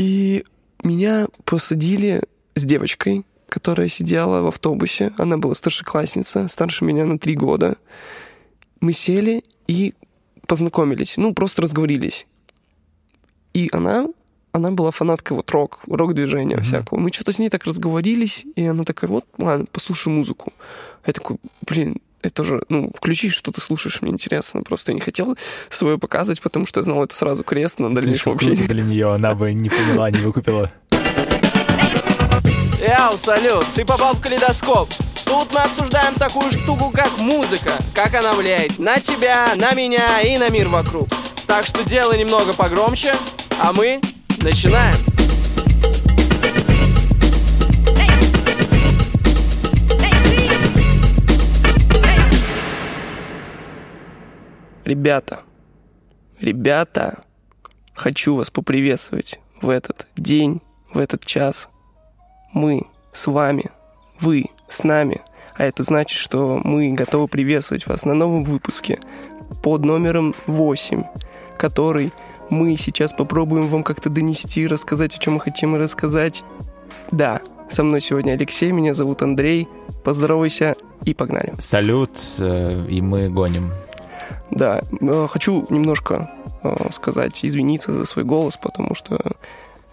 И меня посадили с девочкой, которая сидела в автобусе. Она была старшеклассница, старше меня на три года. Мы сели и познакомились, ну, просто разговорились. И она, она была фанаткой вот рок, рок-движения mm-hmm. всякого. Мы что-то с ней так разговорились, и она такая, вот, ладно, послушай музыку. Я такой, блин, это же, ну, включи, что ты слушаешь, мне интересно. Просто я не хотел свое показывать, потому что я знал это сразу крест на дальнейшем общении. для нее, она бы не поняла, не выкупила. Яу, салют, ты попал в калейдоскоп. Тут мы обсуждаем такую штуку, как музыка, как она влияет на тебя, на меня и на мир вокруг. Так что делай немного погромче, а мы начинаем. Ребята, ребята, хочу вас поприветствовать в этот день, в этот час. Мы с вами, вы с нами, а это значит, что мы готовы приветствовать вас на новом выпуске под номером 8, который мы сейчас попробуем вам как-то донести, рассказать, о чем мы хотим рассказать. Да, со мной сегодня Алексей, меня зовут Андрей. Поздоровайся и погнали. Салют, э, и мы гоним. Да, э, хочу немножко э, сказать, извиниться за свой голос, потому что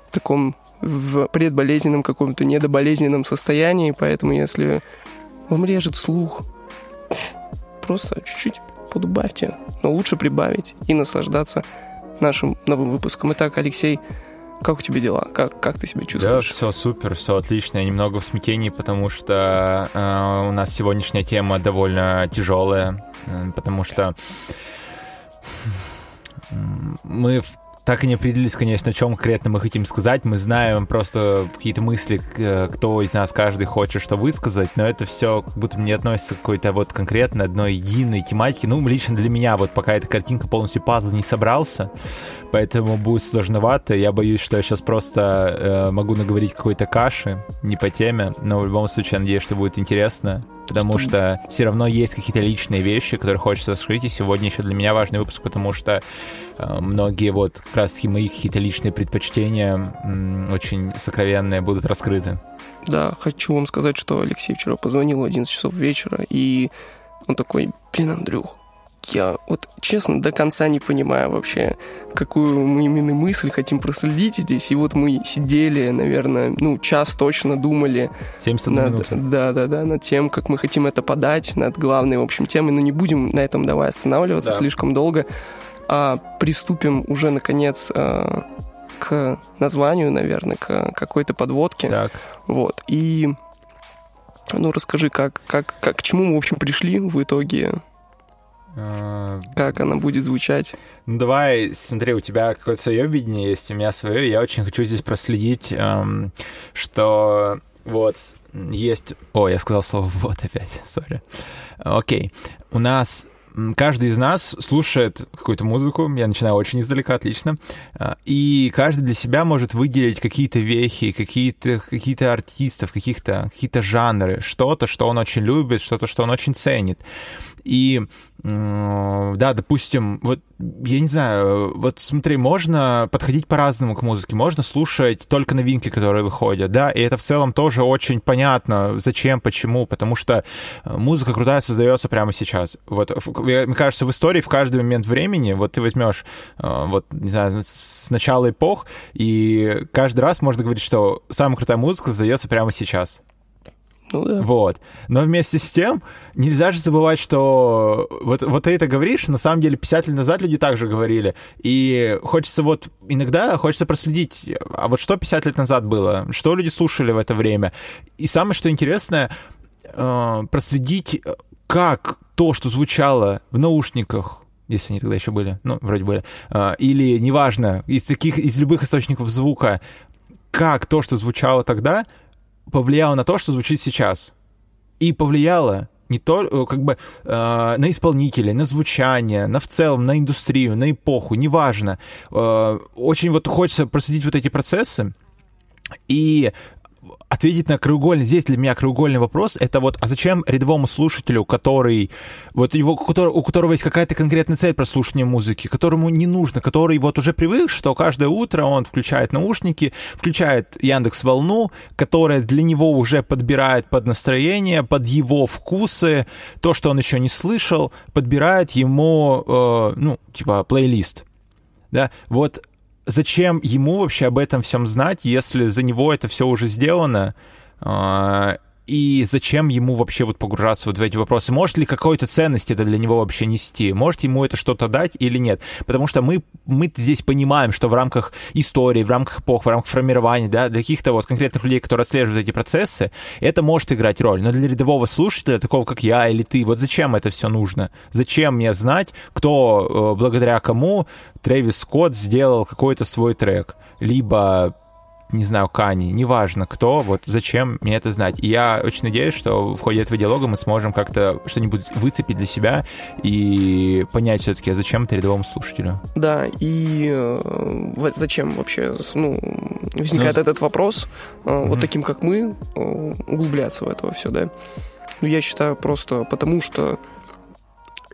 в таком в предболезненном каком-то недоболезненном состоянии, поэтому если вам режет слух, просто чуть-чуть подубавьте, но лучше прибавить и наслаждаться нашим новым выпуском. Итак, Алексей, как у тебя дела? Как, как ты себя чувствуешь? Да, все супер, все отлично. Я немного в смятении, потому что э, у нас сегодняшняя тема довольно тяжелая, э, потому что мы так и не определились, конечно, о чем конкретно мы хотим сказать. Мы знаем просто какие-то мысли, кто из нас каждый хочет что высказать, но это все как будто не относится к какой-то вот конкретно одной единой тематике. Ну, лично для меня вот пока эта картинка полностью пазл не собрался, поэтому будет сложновато. Я боюсь, что я сейчас просто э, могу наговорить какой-то каши, не по теме, но в любом случае я надеюсь, что будет интересно потому что, что все равно есть какие-то личные вещи, которые хочется раскрыть, и сегодня еще для меня важный выпуск, потому что э, многие вот как раз-таки мои какие-то личные предпочтения очень сокровенные будут раскрыты. Да, хочу вам сказать, что Алексей вчера позвонил в 11 часов вечера, и он такой, блин, Андрюх, я вот честно до конца не понимаю вообще, какую мы именно мысль хотим проследить здесь. И вот мы сидели, наверное, ну, час точно думали. 70 над, минут. Да, да, да, над тем, как мы хотим это подать, над главной, в общем, темой. Но не будем на этом давай останавливаться да. слишком долго. А приступим уже, наконец, а, к названию, наверное, к какой-то подводке. Так. Вот. И ну, расскажи, как, как, как, к чему мы, в общем, пришли в итоге а, как она будет звучать? Ну давай, смотри, у тебя какое-то свое видение есть, у меня свое. Я очень хочу здесь проследить, эм, что вот есть... О, я сказал слово «вот» опять, сори. Окей. У нас каждый из нас слушает какую-то музыку, я начинаю очень издалека, отлично, а, и каждый для себя может выделить какие-то вехи, какие-то какие артистов, каких-то какие жанры, что-то, что он очень любит, что-то, что он очень ценит. И да, допустим, вот я не знаю, вот смотри, можно подходить по-разному к музыке, можно слушать только новинки, которые выходят, да, и это в целом тоже очень понятно, зачем, почему, потому что э, музыка крутая создается прямо сейчас. Вот, мне кажется, в истории в каждый момент времени, вот ты возьмешь, э, вот, не знаю, с начала эпох, и каждый раз можно говорить, что самая крутая музыка создается прямо сейчас. Ну да. Вот. Но вместе с тем, нельзя же забывать, что вот, вот ты это говоришь, на самом деле 50 лет назад люди также говорили. И хочется вот иногда хочется проследить, а вот что 50 лет назад было, что люди слушали в это время. И самое что интересное, э, проследить, как то, что звучало в наушниках, если они тогда еще были, ну, вроде были, э, или, неважно, из таких, из любых источников звука, как то, что звучало тогда, повлияло на то, что звучит сейчас. И повлияло не только как бы э, на исполнителей, на звучание, на в целом, на индустрию, на эпоху, неважно. Э, очень вот хочется проследить вот эти процессы и ответить на краеугольный, здесь для меня краеугольный вопрос, это вот, а зачем рядовому слушателю, который, вот его, у которого есть какая-то конкретная цель прослушивания музыки, которому не нужно, который вот уже привык, что каждое утро он включает наушники, включает Яндекс Волну, которая для него уже подбирает под настроение, под его вкусы, то, что он еще не слышал, подбирает ему, э, ну, типа, плейлист. Да, вот зачем ему вообще об этом всем знать, если за него это все уже сделано? А, и зачем ему вообще вот погружаться вот в эти вопросы? Может ли какой-то ценность это для него вообще нести? Может ему это что-то дать или нет? Потому что мы, мы здесь понимаем, что в рамках истории, в рамках эпох, в рамках формирования, да, для каких-то вот конкретных людей, которые отслеживают эти процессы, это может играть роль. Но для рядового слушателя, такого как я или ты, вот зачем это все нужно? Зачем мне знать, кто, э, благодаря кому Трэвис Скотт сделал какой-то свой трек? Либо не знаю, Кани, неважно кто, вот зачем мне это знать. И я очень надеюсь, что в ходе этого диалога мы сможем как-то что-нибудь выцепить для себя и понять все-таки, зачем это рядовому слушателю. Да, и э, зачем вообще ну, возникает ну, этот вопрос, угу. вот таким, как мы, э, углубляться в это все, да? Ну, я считаю просто потому, что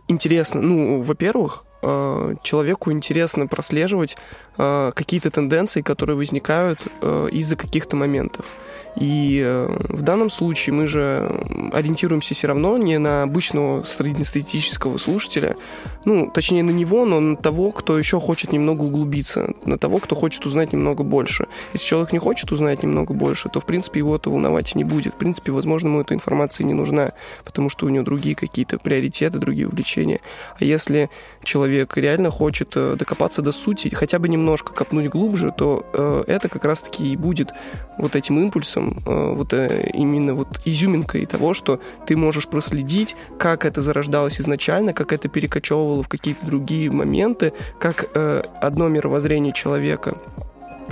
интересно, ну, во-первых, Э, человеку интересно прослеживать э, какие-то тенденции, которые возникают э, из-за каких-то моментов. И э, в данном случае мы же ориентируемся все равно не на обычного среднестатистического слушателя, ну, точнее, на него, но на того, кто еще хочет немного углубиться, на того, кто хочет узнать немного больше. Если человек не хочет узнать немного больше, то, в принципе, его это волновать не будет. В принципе, возможно, ему эта информация не нужна, потому что у него другие какие-то приоритеты, другие увлечения. А если человек реально хочет э, докопаться до сути, хотя бы немножко копнуть глубже, то э, это как раз-таки и будет вот этим импульсом, этом э, вот э, именно вот изюминкой того, что ты можешь проследить, как это зарождалось изначально, как это перекочевывало в какие-то другие моменты, как э, одно мировоззрение человека,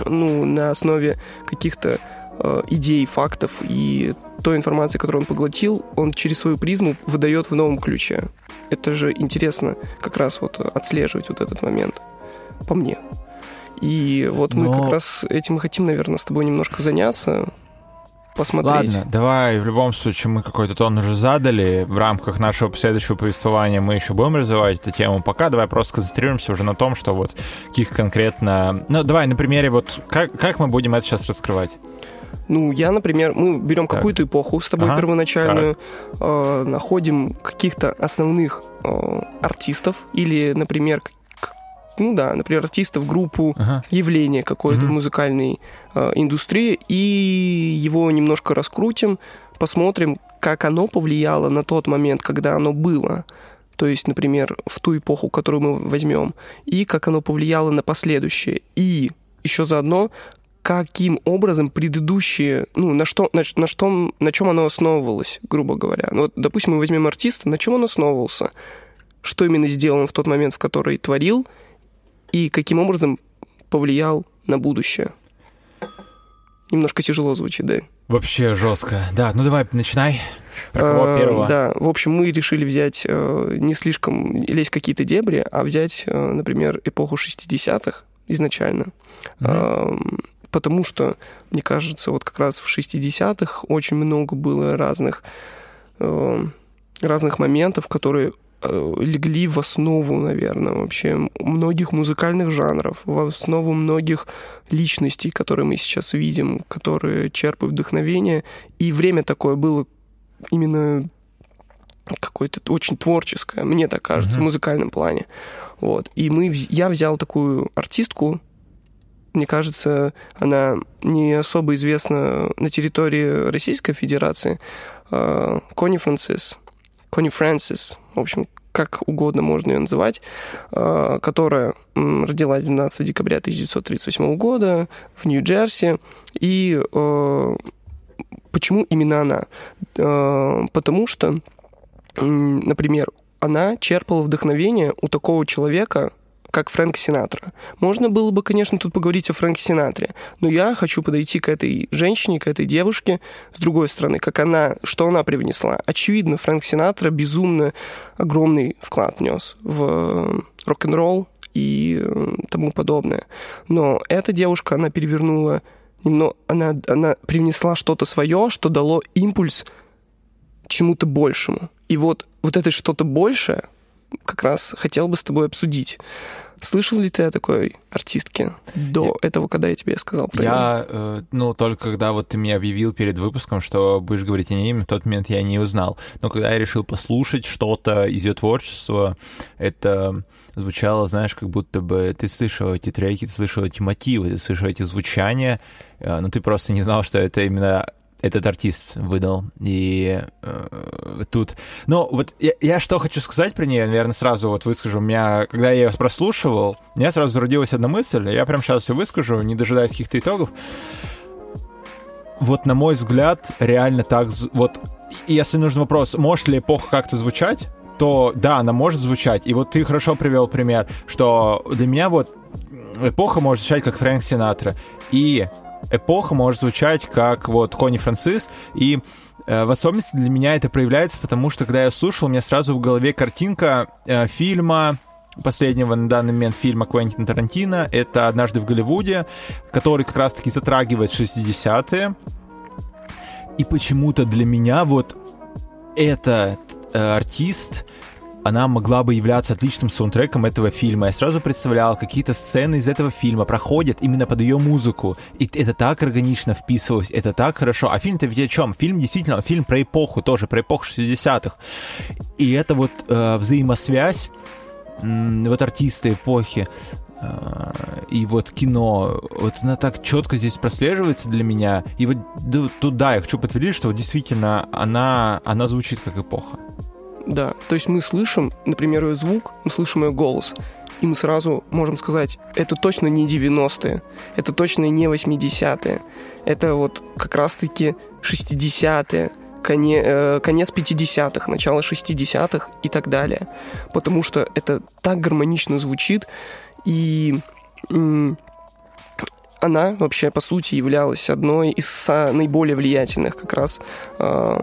ну, на основе каких-то идей, фактов и той информации, которую он поглотил, он через свою призму выдает в новом ключе. Это же интересно как раз вот отслеживать вот этот момент, по мне. И вот Но... мы как раз этим хотим, наверное, с тобой немножко заняться посмотреть. Ладно, давай, в любом случае, мы какой-то тон уже задали. В рамках нашего следующего повествования мы еще будем развивать эту тему. Пока давай просто концентрируемся уже на том, что вот каких конкретно... Ну, давай на примере вот как, как мы будем это сейчас раскрывать? Ну, я, например, мы берем какую-то эпоху с тобой ага. первоначальную, э, находим каких-то основных э, артистов или, например, ну да, например, артистов, группу, ага. явление какое-то угу. в музыкальной э, индустрии, и его немножко раскрутим, посмотрим, как оно повлияло на тот момент, когда оно было. То есть, например, в ту эпоху, которую мы возьмем, и как оно повлияло на последующее. И еще заодно, каким образом предыдущие, ну, на что, на, на, что, на чем оно основывалось, грубо говоря. Ну, вот, допустим, мы возьмем артиста, на чем он основывался, что именно сделал он в тот момент, в который творил, и каким образом повлиял на будущее. Немножко тяжело звучит, да? Вообще жестко. Да, ну давай, начинай. Про кого а, первого? Да, в общем, мы решили взять э, не слишком лезть в какие-то дебри, а взять, э, например, эпоху 60-х изначально. Mm-hmm. Э, потому что, мне кажется, вот как раз в 60-х очень много было разных, э, разных моментов, которые Э, легли в основу, наверное, вообще многих музыкальных жанров, в основу многих личностей, которые мы сейчас видим, которые черпают вдохновение. И время такое было именно какое-то очень творческое, мне так кажется, mm-hmm. в музыкальном плане. Вот. И мы, я взял такую артистку, мне кажется, она не особо известна на территории Российской Федерации, э, Кони Франсис. Кони Фрэнсис, в общем, как угодно можно ее называть, э, которая родилась 12 декабря 1938 года в Нью-Джерси. И э, почему именно она? Э, потому что, например, она черпала вдохновение у такого человека, как Фрэнк Синатра. Можно было бы, конечно, тут поговорить о Фрэнке Синатре, но я хочу подойти к этой женщине, к этой девушке с другой стороны, как она, что она привнесла. Очевидно, Фрэнк Синатра безумно огромный вклад внес в э, рок-н-ролл и э, тому подобное. Но эта девушка, она перевернула немного, она, она привнесла что-то свое, что дало импульс чему-то большему. И вот, вот это что-то большее как раз хотел бы с тобой обсудить. Слышал ли ты о такой артистке до я, этого, когда я тебе сказал про Я, э, ну, только когда вот ты мне объявил перед выпуском, что будешь говорить о ней, в тот момент я не узнал. Но когда я решил послушать что-то из ее творчества, это звучало, знаешь, как будто бы ты слышал эти треки, ты слышал эти мотивы, ты слышал эти звучания, э, но ты просто не знал, что это именно этот артист выдал. И э, тут... Ну, вот я, я что хочу сказать про нее, наверное, сразу вот выскажу. У меня, когда я ее прослушивал, у меня сразу зародилась одна мысль, я прям сейчас все выскажу, не дожидаясь каких-то итогов. Вот, на мой взгляд, реально так... Вот, если нужен вопрос, может ли эпоха как-то звучать, то да, она может звучать. И вот ты хорошо привел пример, что для меня вот эпоха может звучать как Фрэнк Синатра. И эпоха может звучать как вот Кони Францис, и э, в особенности для меня это проявляется, потому что когда я слушал, у меня сразу в голове картинка э, фильма последнего на данный момент фильма Квентина Тарантино. Это «Однажды в Голливуде», который как раз-таки затрагивает 60-е. И почему-то для меня вот этот э, артист она могла бы являться отличным саундтреком этого фильма. Я сразу представлял, какие-то сцены из этого фильма проходят именно под ее музыку. И это так органично вписывалось, это так хорошо. А фильм-то ведь о чем? Фильм действительно, фильм про эпоху тоже, про эпоху 60-х. И это вот э, взаимосвязь, э, вот артисты эпохи, э, и вот кино, вот она так четко здесь прослеживается для меня. И вот тут, да, я хочу подтвердить, что действительно она, она звучит как эпоха. Да, то есть мы слышим, например, ее звук, мы слышим ее голос, и мы сразу можем сказать, это точно не 90-е, это точно не 80-е, это вот как раз-таки 60-е, коне, э, конец 50-х, начало 60-х и так далее. Потому что это так гармонично звучит, и она вообще, по сути, являлась одной из наиболее влиятельных как раз э,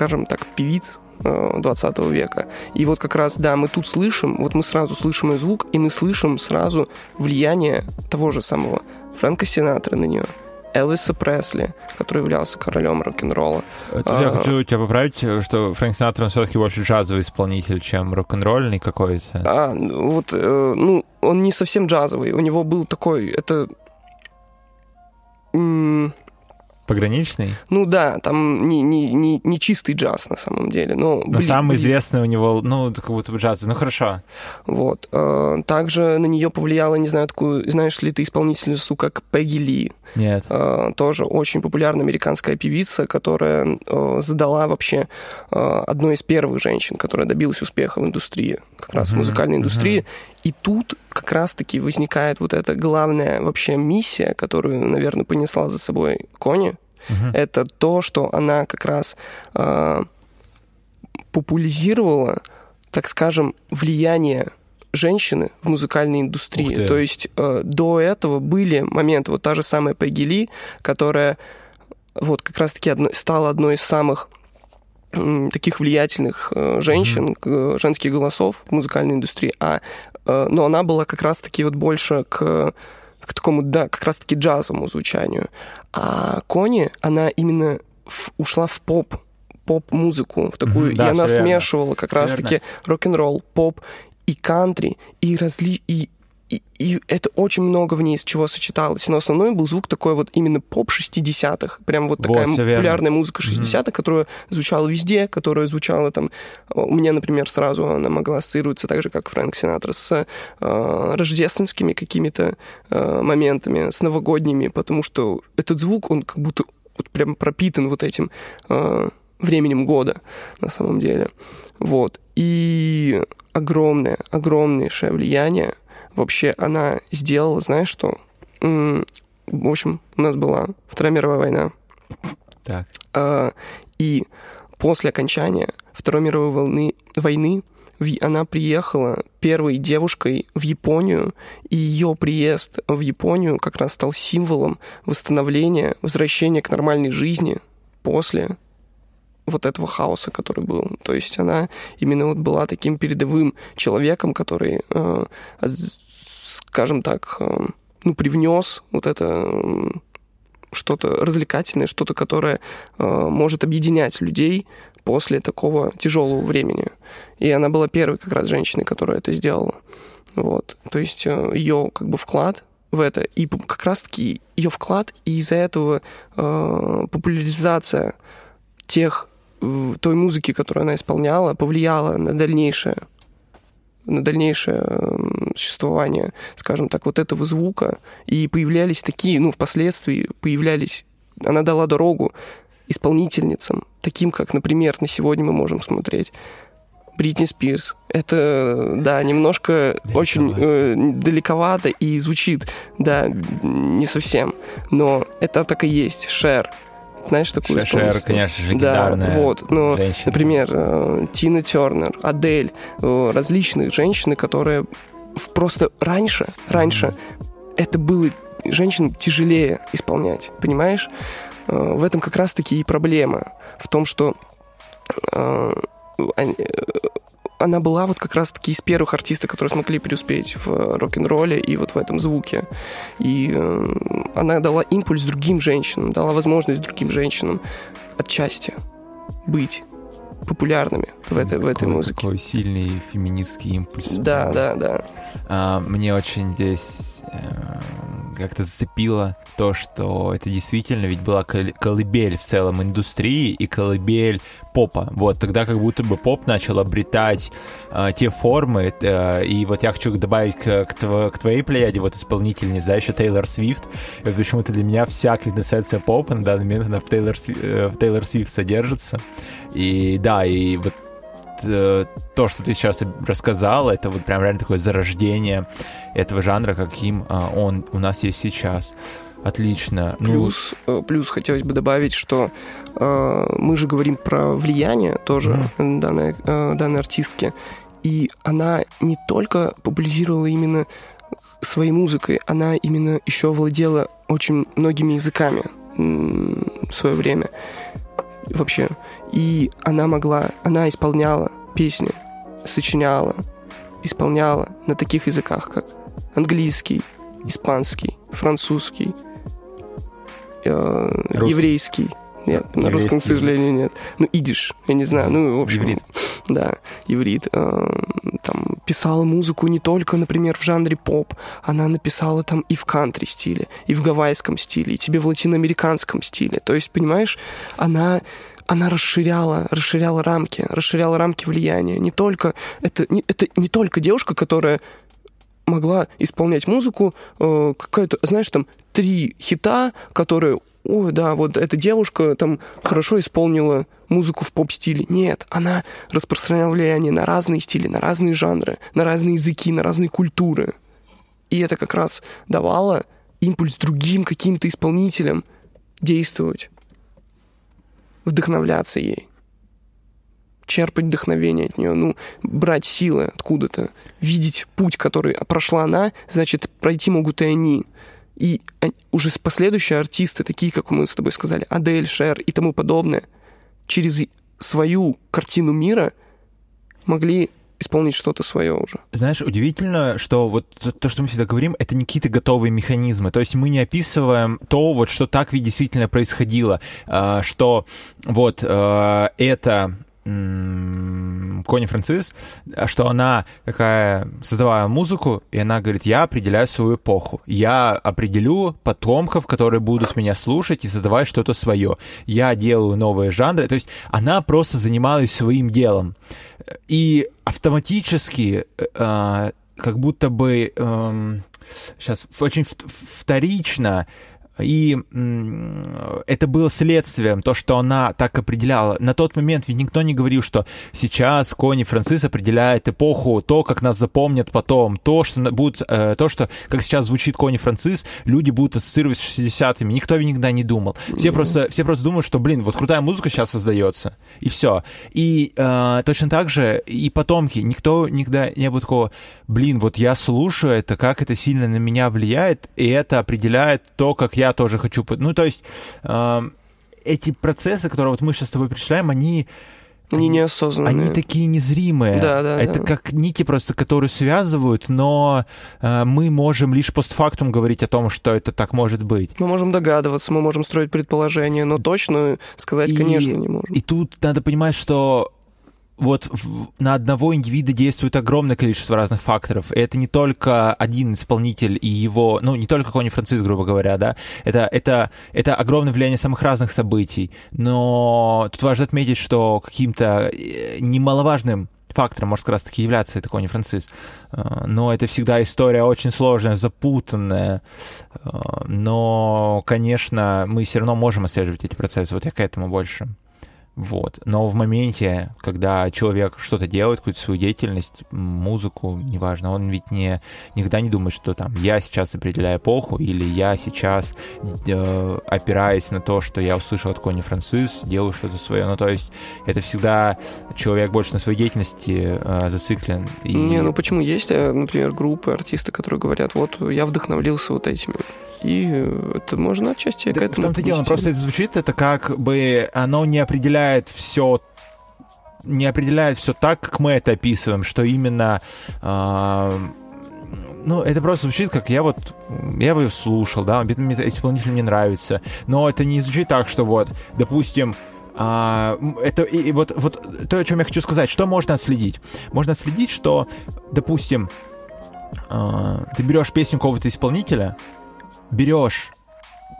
скажем так, певиц 20 э, века. И вот как раз, да, мы тут слышим, вот мы сразу слышим ее звук, и мы слышим сразу влияние того же самого Фрэнка Синатра на нее, Элвиса Пресли, который являлся королем рок-н-ролла. Тут а, я хочу тебя поправить, что Фрэнк Синатра, он все-таки больше джазовый исполнитель, чем рок-н-ролльный какой-то. А, вот, э, ну, он не совсем джазовый, у него был такой, это Пограничный? Ну да, там не, не, не, не чистый джаз на самом деле. Но, но самый близ... известный у него, ну, как будто бы джаз. Ну хорошо. Вот. Э, также на нее повлияла, не знаю, такую, знаешь ли ты исполнительницу, как Пегги Ли? Нет. Э, тоже очень популярная американская певица, которая э, задала вообще одной из первых женщин, которая добилась успеха в индустрии, как раз uh-huh, в музыкальной индустрии. Uh-huh. И тут как раз-таки возникает вот эта главная вообще миссия, которую, наверное, понесла за собой Кони. Uh-huh. Это то, что она как раз э, популяризировала, так скажем, влияние женщины в музыкальной индустрии. То есть э, до этого были моменты, вот та же самая Пегги Ли, которая вот как раз-таки одно, стала одной из самых таких влиятельных э, женщин, mm-hmm. женских голосов в музыкальной индустрии, а но она была как раз-таки вот больше к, к такому, да, как раз-таки джазовому звучанию. А Кони, она именно в, ушла в поп, поп-музыку, в такую, mm-hmm, да, и она смешивала как раз-таки рок-н-ролл, поп и кантри, и, разли... и, и, и это очень много в ней из чего сочеталось. Но основной был звук такой вот именно поп 60-х. Прям вот такая вот, популярная музыка 60-х, mm-hmm. которая звучала везде, которая звучала там... У меня, например, сразу она могла ассоциироваться так же, как Фрэнк Синатра, с э, рождественскими какими-то э, моментами, с новогодними, потому что этот звук, он как будто вот прям пропитан вот этим э, временем года на самом деле. Вот. И огромное, огромнейшее влияние вообще она сделала, знаешь что? В общем, у нас была Вторая мировая война. Так. А, и после окончания Второй мировой волны, войны она приехала первой девушкой в Японию, и ее приезд в Японию как раз стал символом восстановления, возвращения к нормальной жизни после вот этого хаоса, который был. То есть она именно вот была таким передовым человеком, который, э, скажем так, э, ну, привнес вот это м, что-то развлекательное, что-то, которое э, может объединять людей после такого тяжелого времени. И она была первой как раз женщиной, которая это сделала. Вот. То есть э, ее как бы вклад в это, и как раз-таки ее вклад, и из-за этого э, популяризация тех, э, той музыки, которую она исполняла, повлияла на дальнейшее на дальнейшее м, существование, скажем так, вот этого звука. И появлялись такие, ну, впоследствии появлялись... Она дала дорогу исполнительницам, таким, как, например, на сегодня мы можем смотреть Бритни Спирс. Это, да, немножко очень э, далековато и звучит, да, не совсем. Но это так и есть. Шер. Знаешь такую Шер, Шер, исполнительницу? конечно же, Да, вот. Но, женщина. например, э, Тина Тернер, Адель, э, различные женщины, которые просто раньше, раньше это было женщинам тяжелее исполнять, понимаешь? Э, В этом как раз-таки и проблема. В том, что она была вот как раз-таки из первых артистов, которые смогли преуспеть в рок-н-ролле и вот в этом звуке. И э, она дала импульс другим женщинам, дала возможность другим женщинам отчасти быть популярными в этой, в этой Какой- музыке. Какой сильный феминистский импульс. Да, да, да. А, Мне очень здесь э, как-то зацепило то, что это действительно ведь была кол- колыбель в целом индустрии и колыбель попа. Вот тогда как будто бы поп начал обретать э, те формы, э, и вот я хочу добавить к, к тво- к твоей плеяде вот исполнительниц, да, еще Тейлор Свифт. И вот почему-то для меня вся квинтэссенция попа на данный момент она в Тейлор, э, в Тейлор Свифт содержится. И да, и вот э, то, что ты сейчас рассказал, это вот прям реально такое зарождение этого жанра, каким э, он у нас есть сейчас. Отлично. Ну, Плюс, э, плюс хотелось бы добавить, что э, мы же говорим про влияние тоже данной, э, данной артистки. И она не только популяризировала именно своей музыкой, она именно еще владела очень многими языками в свое время вообще. И она могла, она исполняла песни, сочиняла, исполняла на таких языках, как английский, испанский, французский, э, Русский. еврейский. Нет, на русском, к Еврейский. сожалению, нет. Ну, идиш, я не знаю, ну, в общем... Иврит. Да, иврит. Э, там писала музыку не только, например, в жанре поп, она написала там и в кантри стиле, и в гавайском стиле, и тебе в латиноамериканском стиле. То есть, понимаешь, она она расширяла, расширяла рамки, расширяла рамки влияния. Не только это не, это не только девушка, которая могла исполнять музыку, э, какая-то, знаешь, там три хита, которые, ой, да, вот эта девушка там хорошо исполнила музыку в поп-стиле. Нет, она распространяла влияние на разные стили, на разные жанры, на разные языки, на разные культуры. И это как раз давало импульс другим каким-то исполнителям действовать, вдохновляться ей черпать вдохновение от нее, ну, брать силы откуда-то, видеть путь, который прошла она, значит, пройти могут и они. И уже последующие артисты, такие, как мы с тобой сказали, Адель, Шер и тому подобное, через свою картину мира могли исполнить что-то свое уже. Знаешь, удивительно, что вот то- то, что мы всегда говорим, это не какие-то готовые механизмы. То есть мы не описываем то, вот что так ведь действительно происходило, а, что вот а, это Кони Францис, что она такая создавая музыку, и она говорит, я определяю свою эпоху, я определю потомков, которые будут меня слушать и создавать что-то свое. Я делаю новые жанры, то есть она просто занималась своим делом. И автоматически э, а, как будто бы сейчас очень вт- вторично и это было следствием, то, что она так определяла. На тот момент ведь никто не говорил, что сейчас Кони Францис определяет эпоху, то, как нас запомнят потом, то, что будет, э, то, что, как сейчас звучит Кони Францис, люди будут ассоциировать с 60-ми. Никто никогда не думал. Все просто, все просто думают, что, блин, вот крутая музыка сейчас создается, и все. И э, точно так же и потомки. Никто никогда не было такого, блин, вот я слушаю это, как это сильно на меня влияет, и это определяет то, как я тоже хочу... Ну, то есть э, эти процессы, которые вот мы сейчас с тобой перечисляем, они Они неосознанные. Они такие незримые. Да, да, Это да. как нити просто, которые связывают, но э, мы можем лишь постфактум говорить о том, что это так может быть. Мы можем догадываться, мы можем строить предположения, но точно сказать, И- конечно, не можем. И тут надо понимать, что вот на одного индивида действует огромное количество разных факторов. И это не только один исполнитель и его, ну, не только Кони Франциск, грубо говоря, да, это, это, это огромное влияние самых разных событий. Но тут важно отметить, что каким-то э, немаловажным фактором может как раз таки являться это Кони Францис. Э, Но это всегда история очень сложная, запутанная. Э, Но, конечно, мы все равно можем отслеживать эти процессы. Вот я к этому больше. Вот. Но в моменте, когда человек что-то делает, какую-то свою деятельность, музыку, неважно, он ведь не, никогда не думает, что там я сейчас определяю эпоху, или я сейчас, э, опираясь на то, что я услышал от Кони Францис, делаю что-то свое. Ну, то есть это всегда человек больше на своей деятельности э, зациклен. И... Не, ну почему есть, э, например, группы, артисты, которые говорят, вот я вдохновился вот этими. И э, это можно отчасти к Да, в этому том-то дело, просто это звучит это как бы оно не определяет все не определяет все так, как мы это описываем, что именно а, ну, это просто звучит как я вот, я его слушал, да, мне исполнитель мне нравится, но это не звучит так, что вот, допустим, а, это и, и вот, вот то, о чем я хочу сказать, что можно отследить? Можно отследить, что, допустим, а, ты берешь песню какого-то исполнителя, берешь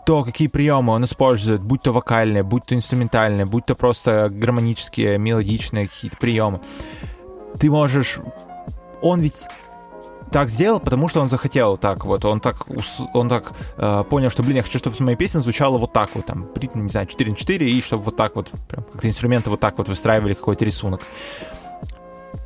то, какие приемы он использует, будь то вокальные, будь то инструментальные, будь то просто гармонические, мелодичные какие-то приемы, ты можешь... Он ведь так сделал, потому что он захотел так вот, он так, он так э, понял, что, блин, я хочу, чтобы моя песня звучала вот так вот, там, не знаю, 4 на 4, и чтобы вот так вот, прям как-то инструменты вот так вот выстраивали какой-то рисунок.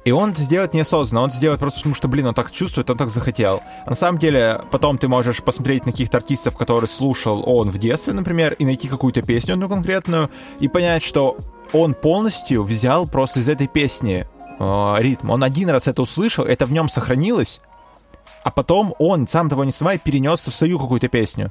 И он это сделает неосознанно, он это сделает просто потому, что, блин, он так чувствует, он так захотел. А на самом деле, потом ты можешь посмотреть на каких-то артистов, которые слушал он в детстве, например, и найти какую-то песню одну конкретную, и понять, что он полностью взял просто из этой песни э, ритм. Он один раз это услышал, это в нем сохранилось, а потом он, сам того не снимая, перенес в свою какую-то песню.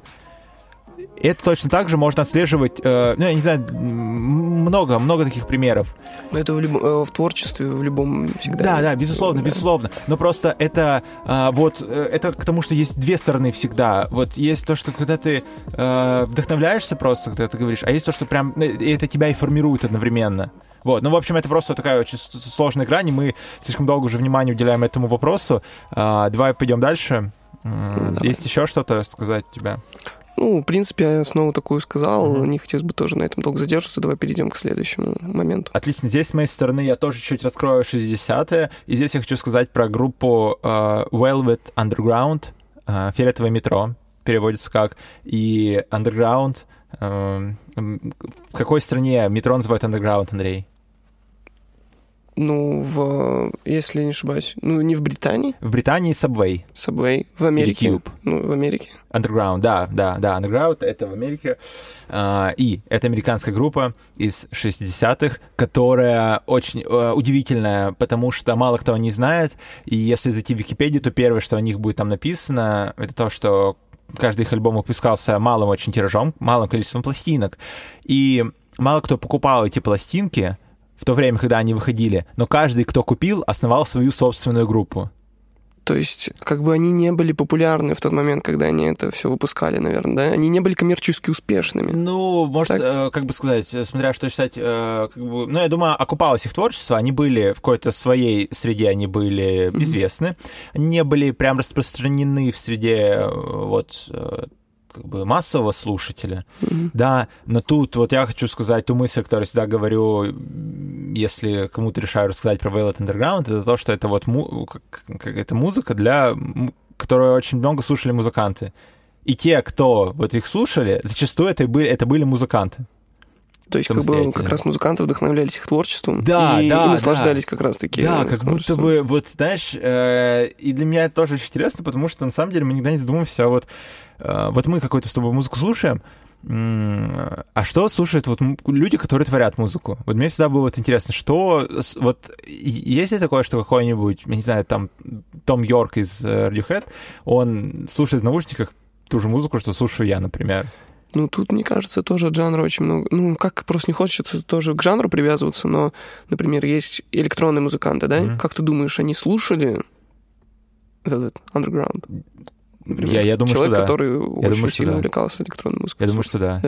Это точно так же можно отслеживать, э, ну, я не знаю, много, много таких примеров. Но это в, любом- э, в творчестве в любом всегда. Да, да, есть. безусловно, Да. безусловно. Но просто это а, вот э, это к тому, что есть две стороны всегда. Вот есть то, что когда ты э, вдохновляешься просто, когда ты говоришь, а есть то, что прям э, это тебя и формирует одновременно. Вот, ну, в общем, это просто такая очень сложная грань, и мы слишком долго уже внимания уделяем этому вопросу. А, давай пойдем дальше. Давай. Есть еще что-то сказать у тебя? Ну, в принципе, я снова такую сказал. Мгм. Не хотелось бы тоже на этом долго задерживаться. Давай перейдем к следующему моменту. Отлично. Здесь с моей стороны я тоже чуть раскрою 60-е. И здесь я хочу сказать про группу э, Velvet Underground, э, фиолетовое метро, переводится как, и Underground. м, в какой стране метро называют Underground, Андрей? Ну, в, если не ошибаюсь, ну, не в Британии, В Британии Subway. Subway, в Америке. Cube. Ну, в Америке. Underground, да, да, да, Underground, это в Америке. А, и это американская группа из 60-х, которая очень э, удивительная, потому что мало кто о ней знает, и если зайти в Википедию, то первое, что о них будет там написано, это то, что каждый их альбом выпускался малым очень тиражом, малым количеством пластинок, и мало кто покупал эти пластинки в то время, когда они выходили, но каждый, кто купил, основал свою собственную группу. То есть, как бы они не были популярны в тот момент, когда они это все выпускали, наверное, да? Они не были коммерчески успешными. Ну, может, э, как бы сказать, э, смотря что считать, э, как бы, ну, я думаю, окупалось их творчество, они были в какой-то своей среде, они были известны, они не были прям распространены в среде э, вот э, как бы массового слушателя, Мгм. да, но тут вот я хочу сказать ту мысль, которую всегда говорю, если кому-то решаю рассказать про Velvet Underground, это то, что это вот му- как- как- это музыка для которую очень много слушали музыканты. И те, кто вот их слушали, зачастую это были, это были музыканты. То есть, как бы, как раз музыканты вдохновлялись их творчеством Да, и, да, и наслаждались как раз-таки Да, э, как будто бы, вот, знаешь, э, и для меня это тоже очень интересно, потому что, на самом деле, мы никогда не задумываемся, а вот, вот мы какую-то с тобой музыку слушаем, а что слушают вот люди, которые творят музыку? Вот мне всегда было вот интересно, что, вот, есть ли такое, что какой-нибудь, я не знаю, там, Том Йорк из э, Radiohead, он слушает в наушниках ту же музыку, что слушаю я, например. Ну, тут, мне кажется, тоже от жанра очень много. Ну, как просто не хочется тоже к жанру привязываться, но, например, есть электронные музыканты, да? Мгм. Как ты думаешь, они слушали Velvet Underground? Например, Я- я думаю, что Человек, да. который очень думаю, что сильно да. увлекался электронной музыкой. Я думаю, что да.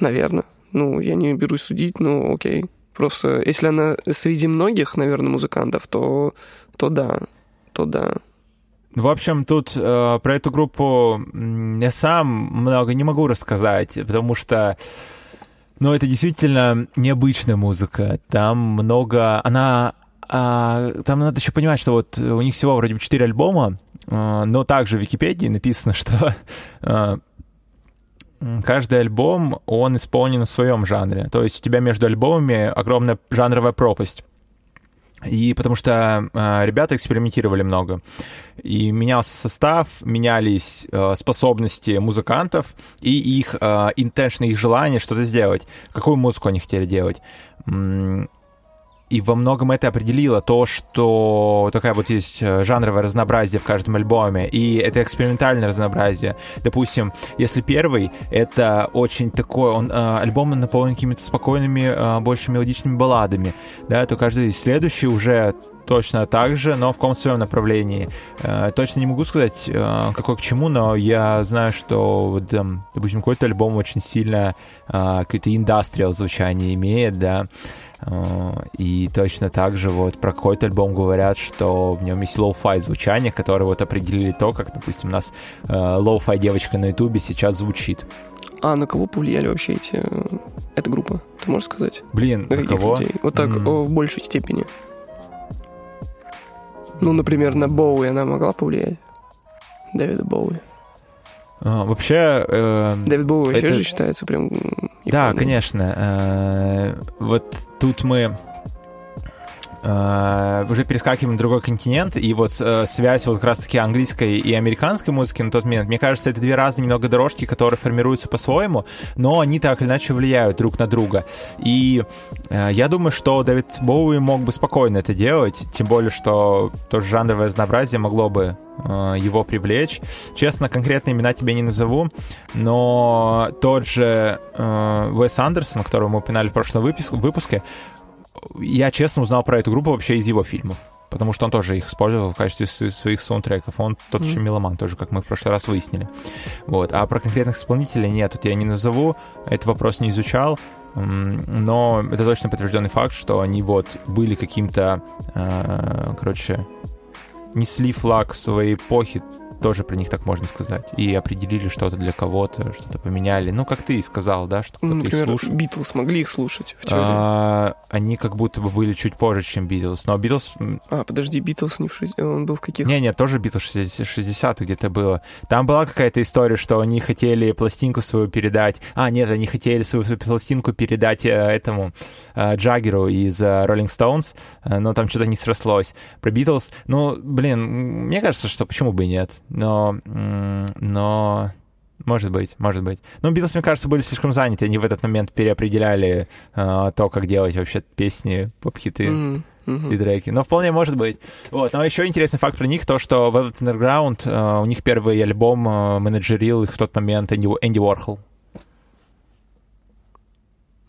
Наверное. Ну, я не берусь судить, но окей. Просто если она среди многих, наверное, музыкантов, то, то да. То да. В общем, тут э, про эту группу я сам много не могу рассказать, потому что, ну, это действительно необычная музыка. Там много... Она... а, там надо еще понимать, что вот у них всего вроде бы 4 альбома, э, но также в Википедии написано, что м, каждый альбом, он исполнен в своем жанре. То есть у тебя между альбомами огромная жанровая пропасть. И потому что э, ребята экспериментировали много. И менялся состав, менялись э, способности музыкантов и их э, intention, их желание что-то сделать. Какую музыку они хотели делать. И во многом это определило то, что такая вот есть э, жанровое разнообразие в каждом альбоме, и это экспериментальное разнообразие. Допустим, если первый, это очень такой, он, э, альбом наполнен какими-то спокойными, э, больше мелодичными балладами, да, то каждый следующий уже точно так же, но в каком-то своем направлении. Точно не могу сказать, какой к чему, но я знаю, что, вот, эм, допустим, какой-то альбом очень сильно какое-то индастриал звучание имеет, да, и точно так же вот про какой-то альбом говорят, что в нем есть лоу-фай звучание, которое вот определили то, как, допустим, у нас э, лоу-фай девочка на ютубе сейчас звучит. А на кого повлияли вообще эти... э, эта группа? Ты можешь сказать? Блин, На на кого? людей? Вот так, о, в большей степени. Ну, например, на Боуи она могла повлиять. Дэвида Боуи. А, вообще... э, Дэвид Боуи вообще это- же считается прям... м, Да, иконой. конечно. Э, Вот тут мы уже перескакиваем на другой континент, и вот э, связь вот как раз-таки английской и американской музыки на тот момент, мне кажется, это две разные немного дорожки, которые формируются по-своему, но они так или иначе влияют друг на друга. И э, я думаю, что Дэвид Боуи мог бы спокойно это делать, тем более, что тоже жанровое разнообразие могло бы э, его привлечь. Честно, конкретные имена тебе не назову, но тот же э, Уэс Андерсон, которого мы упоминали в прошлом выпуск- выпуске, я честно узнал про эту группу вообще из его фильмов. Потому что он тоже их использовал в качестве своих саундтреков. Он тот Мгм. еще меломан, тоже, как мы в прошлый раз выяснили. Вот. А про конкретных исполнителей нет, тут я не назову, этот вопрос не изучал. Но это точно подтвержденный факт, что они вот были каким-то, э, короче, несли флаг своей эпохи, тоже про них так можно сказать. И определили что-то для кого-то, что-то поменяли. Ну, как ты и сказал, да, что Ну, их например, слушал. Битлз могли их слушать в теории. А, они как будто бы были чуть позже, чем Битлз. Но Битлз... А, подожди, Битлз не в шесть- Он был в каких? Не-не, тоже Битлз 60 где-то было. Там была какая-то история, что они хотели пластинку свою передать... А, нет, они хотели свою, свою пластинку передать э, этому э, Джаггеру из э, Rolling Stones, но там что-то не срослось. Про Битлз... Ну, блин, мне кажется, что почему бы и нет. Но... Но... Может быть, может быть. Ну, Битлз, мне кажется, были слишком заняты, они в этот момент переопределяли э, то, как делать вообще песни, поп-хиты Мгм, мгм. и треки. Но вполне может быть. Вот. Но еще интересный факт про них, то, что Velvet Underground, э, у них первый альбом э, менеджерил их в тот момент Энди, Энди Уорхол.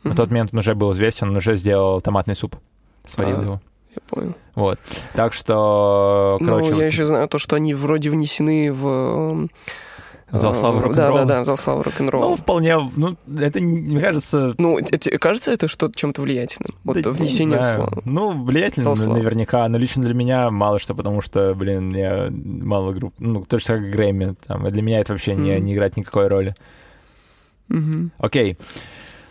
На Мгм. тот момент он уже был известен, он уже сделал томатный суп. Сварил А. его. Я понял. Вот. Так что, короче... ну, вот я еще знаю то, что они вроде внесены в... эм, Зал славы э, рок-н-ролла. Да, да, да, зал славы Ну, рок-н-ролла. вполне, ну, это, не- мне кажется... Ну, тебе кажется это что-то чем-то влиятельным? Вот да, не внесение в славу. Ну, влиятельно Зал славы. наверняка, но лично для меня мало что, потому что, блин, я мало групп, ну, точно как Грэмми, там, и для меня это вообще не, Мгм. не играет никакой роли. Окей. Э,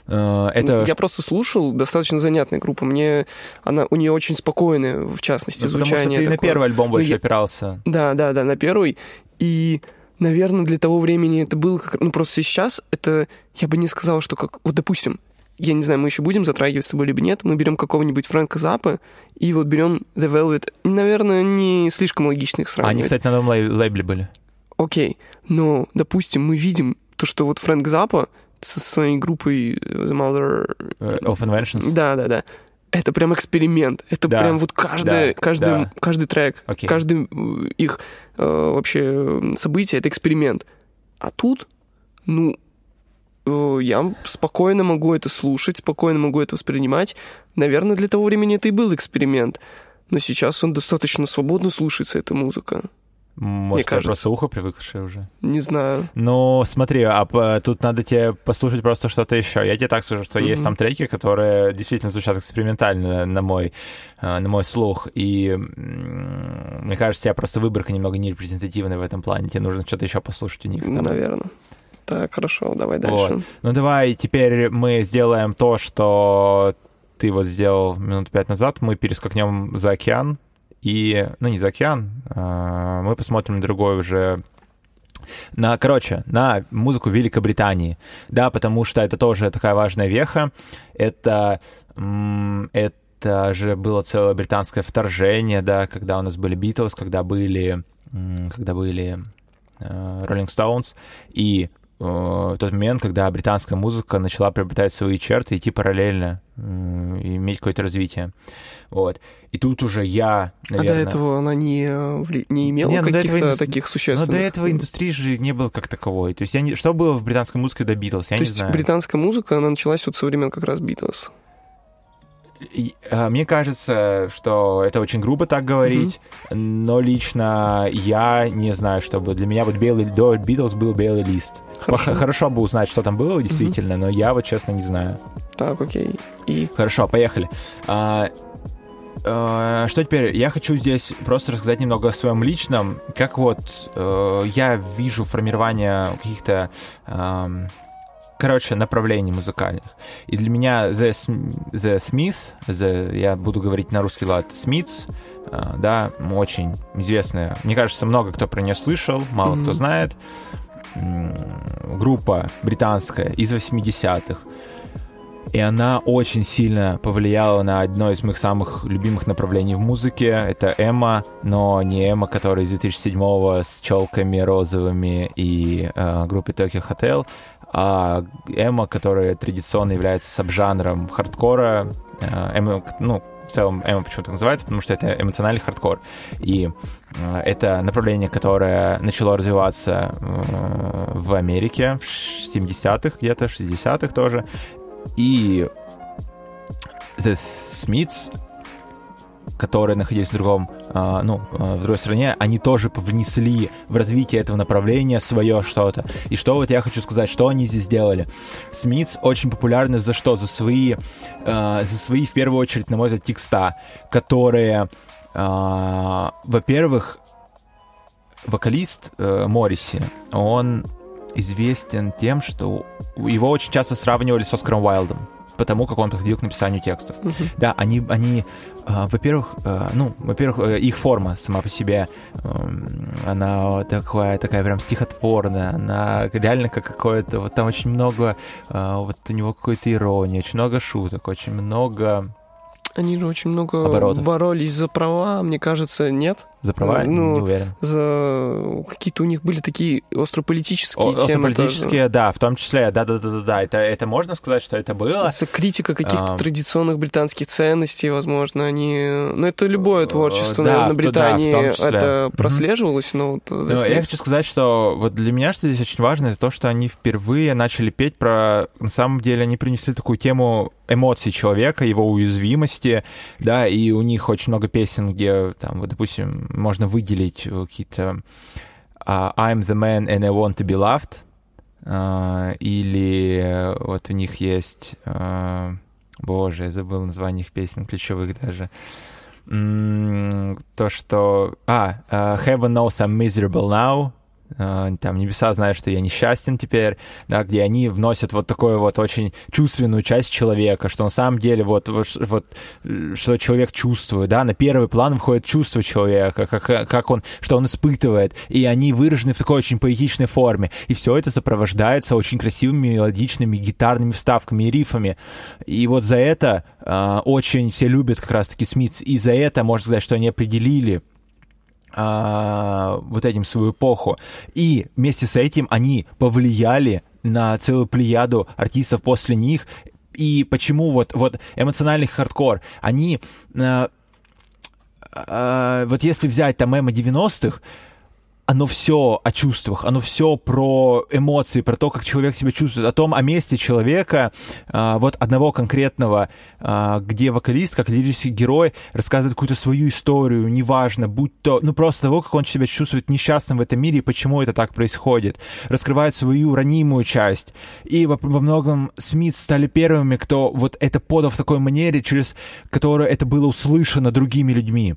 Это... Я просто слушал, достаточно занятная группа. Мне она у нее очень спокойное, в частности, Ну, потому что звучание. ты на такое. первый альбом больше я- опирался. Да, да, да, на первый. И, наверное, для того времени это было как... Ну, просто сейчас это... Я бы не сказал, что как... Вот, допустим, я не знаю, мы еще будем затрагивать с тобой либо нет, мы берем какого-нибудь Фрэнка Заппа и вот берем The Velvet. Наверное, не слишком логично их сравнивать. они, кстати, на новом лей- лейбле были. Окей, но, допустим, мы видим то, что вот Фрэнк Заппа со своей группой э, The Mother... э, Of Inventions. Да, да, да. Это прям эксперимент. Это Да, прям вот каждый, да, каждый, да. каждый трек, Окей. каждый э, их э, вообще событие — это эксперимент. А тут, ну, э, я спокойно могу это слушать, спокойно могу это воспринимать. Наверное, для того времени это и был эксперимент. Но сейчас он достаточно свободно слушается, эта музыка. Может, кажется. просто ухо привыкшее уже. Не знаю. Ну, смотри, а тут надо тебе послушать просто что-то еще. Я тебе так скажу, что есть Мгм. там треки, которые действительно звучат экспериментально на мой, э, на мой слух. И мне кажется, тебя просто выборка немного нерепрезентативная в этом плане. Тебе нужно что-то еще послушать у них. там. Наверное. Так, хорошо, давай Вот. дальше. Ну давай теперь мы сделаем то, что ты вот сделал минут пять назад. Мы перескакнем за океан. И, ну не за океан, а, мы посмотрим другой уже на, короче, на музыку Великобритании. Да, потому что это тоже такая важная веха. Это, это же было целое британское вторжение, да, когда у нас были Битлз, когда были, когда были э, Rolling Stones, и э, тот момент, когда британская музыка начала приобретать свои черты, идти параллельно, и иметь какое-то развитие. Вот. И тут уже я, наверное... А до этого она не, э, не имела Не, ну этого каких-то индус- таких Но существенных... до этого индустрии же не было как таковой. То есть я не... что было в британской музыке до Битлз, я То не есть знаю. британская музыка, она началась вот со времен как раз Битлз. А, Мне кажется, что это очень грубо так говорить, но лично я не знаю, чтобы для меня вот белый до Битлз был белый лист. Хорошо. Хорошо бы узнать, что там было действительно, но я вот честно не знаю. Так, окей. И Хорошо, поехали. А, э, что теперь? Я хочу здесь просто рассказать немного о своем личном. Как вот э, я вижу формирование каких-то, эм, короче, направлений музыкальных. И для меня The, The Smith, the, я буду говорить на русский лад, Smiths, э, да, очень известная. Мне кажется, много кто про нее слышал, мало Мгм. кто знает. Группа британская из 80-х. И она очень сильно повлияла на одно из моих самых любимых направлений в музыке. Это эмо, но не эмо, которая из 2007-го с челками розовыми и э, группой Tokyo Hotel, а эмо, которая традиционно является сабжанром хардкора. Э, эмо, ну, в целом эмо почему так называется, потому что это эмоциональный хардкор. И э, это направление, которое начало развиваться э, в Америке в 70-х где-то, 60-х тоже. И The Smiths, которые находились в другом, а, ну, а, в другой стране, они тоже привнесли в развитие этого направления свое что-то. И что вот я хочу сказать, что они здесь сделали? Смитс очень популярны за что? За свои, а, за свои, в первую очередь, на мой взгляд, текста, которые, во-первых, вокалист э, Морриси, он известен тем, что его очень часто сравнивали с Оскаром Уайлдом потому как он подходил к написанию текстов. Мгм. Да, они, они э, во-первых, э, ну, во-первых, э, их форма сама по себе, эм, она такая, такая прям стихотворная, она реально как какое-то, вот там очень много, э, вот у него какой-то иронии, очень много шуток, очень много они же очень много Оборотов. боролись за права, мне кажется, нет? за права, Ну, не уверен. За какие-то у них были такие острополитические О- темы. тоже. политические, да, в том числе, да-да-да-да, это, это можно сказать, что это было. За критика каких-то А. традиционных британских ценностей, возможно, они... Ну, это любое творчество, да, наверное, да, в Британии том числе. это прослеживалось, но вот... Ну, я хочу сказать, что вот для меня, что здесь очень важно, это то, что они впервые начали петь про... На самом деле они принесли такую тему эмоций человека, его уязвимости, да, и у них очень много песен, где, там, вот, допустим, можно выделить э, какие-то а, I'm the man and I want to be loved, а, или э, вот у них есть... а, Боже, я забыл название их песен ключевых даже. То, что... А, э, Heaven knows I'm miserable now. Э, Там небеса знают, что я несчастен теперь, да, где они вносят вот такую вот очень чувственную часть человека, что на самом деле вот, вот, вот что человек чувствует, да, на первый план выходит чувство человека, как, как он, что он испытывает, и они выражены в такой очень поэтичной форме, и все это сопровождается очень красивыми мелодичными гитарными вставками и рифами, и вот за это э, очень все любят как раз-таки Смитс, и за это, можно сказать, что они определили а, вот этим свою эпоху. И вместе с этим они повлияли на целую плеяду артистов после них. И почему вот, вот эмоциональный хардкор, они... а, а, вот если взять там эмо 90-х, оно все о чувствах, оно все про эмоции, про то, как человек себя чувствует, о том, о месте человека, а, вот одного конкретного, а, где вокалист, как лирический герой, рассказывает какую-то свою историю, неважно, будь то, ну просто того, как он себя чувствует несчастным в этом мире и почему это так происходит, раскрывает свою ранимую часть. И во, во многом Смит стали первыми, кто вот это подал в такой манере, через которую это было услышано другими людьми.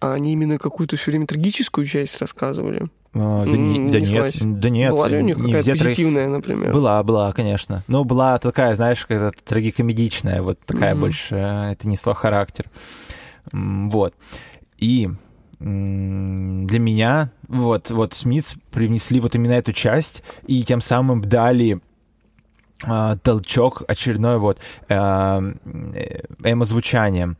А они именно какую-то все время трагическую часть рассказывали? А, да, не, да нет, да нет. Была ли у них какая-то позитивная, тр... например? Была, была, конечно. Но была такая, знаешь, какая-то трагикомедичная, вот такая mm-hmm. больше, это несло характер. Вот. И для меня вот, вот Смитс привнесли вот именно эту часть и тем самым дали э, толчок очередной вот э, эмо-звучанием.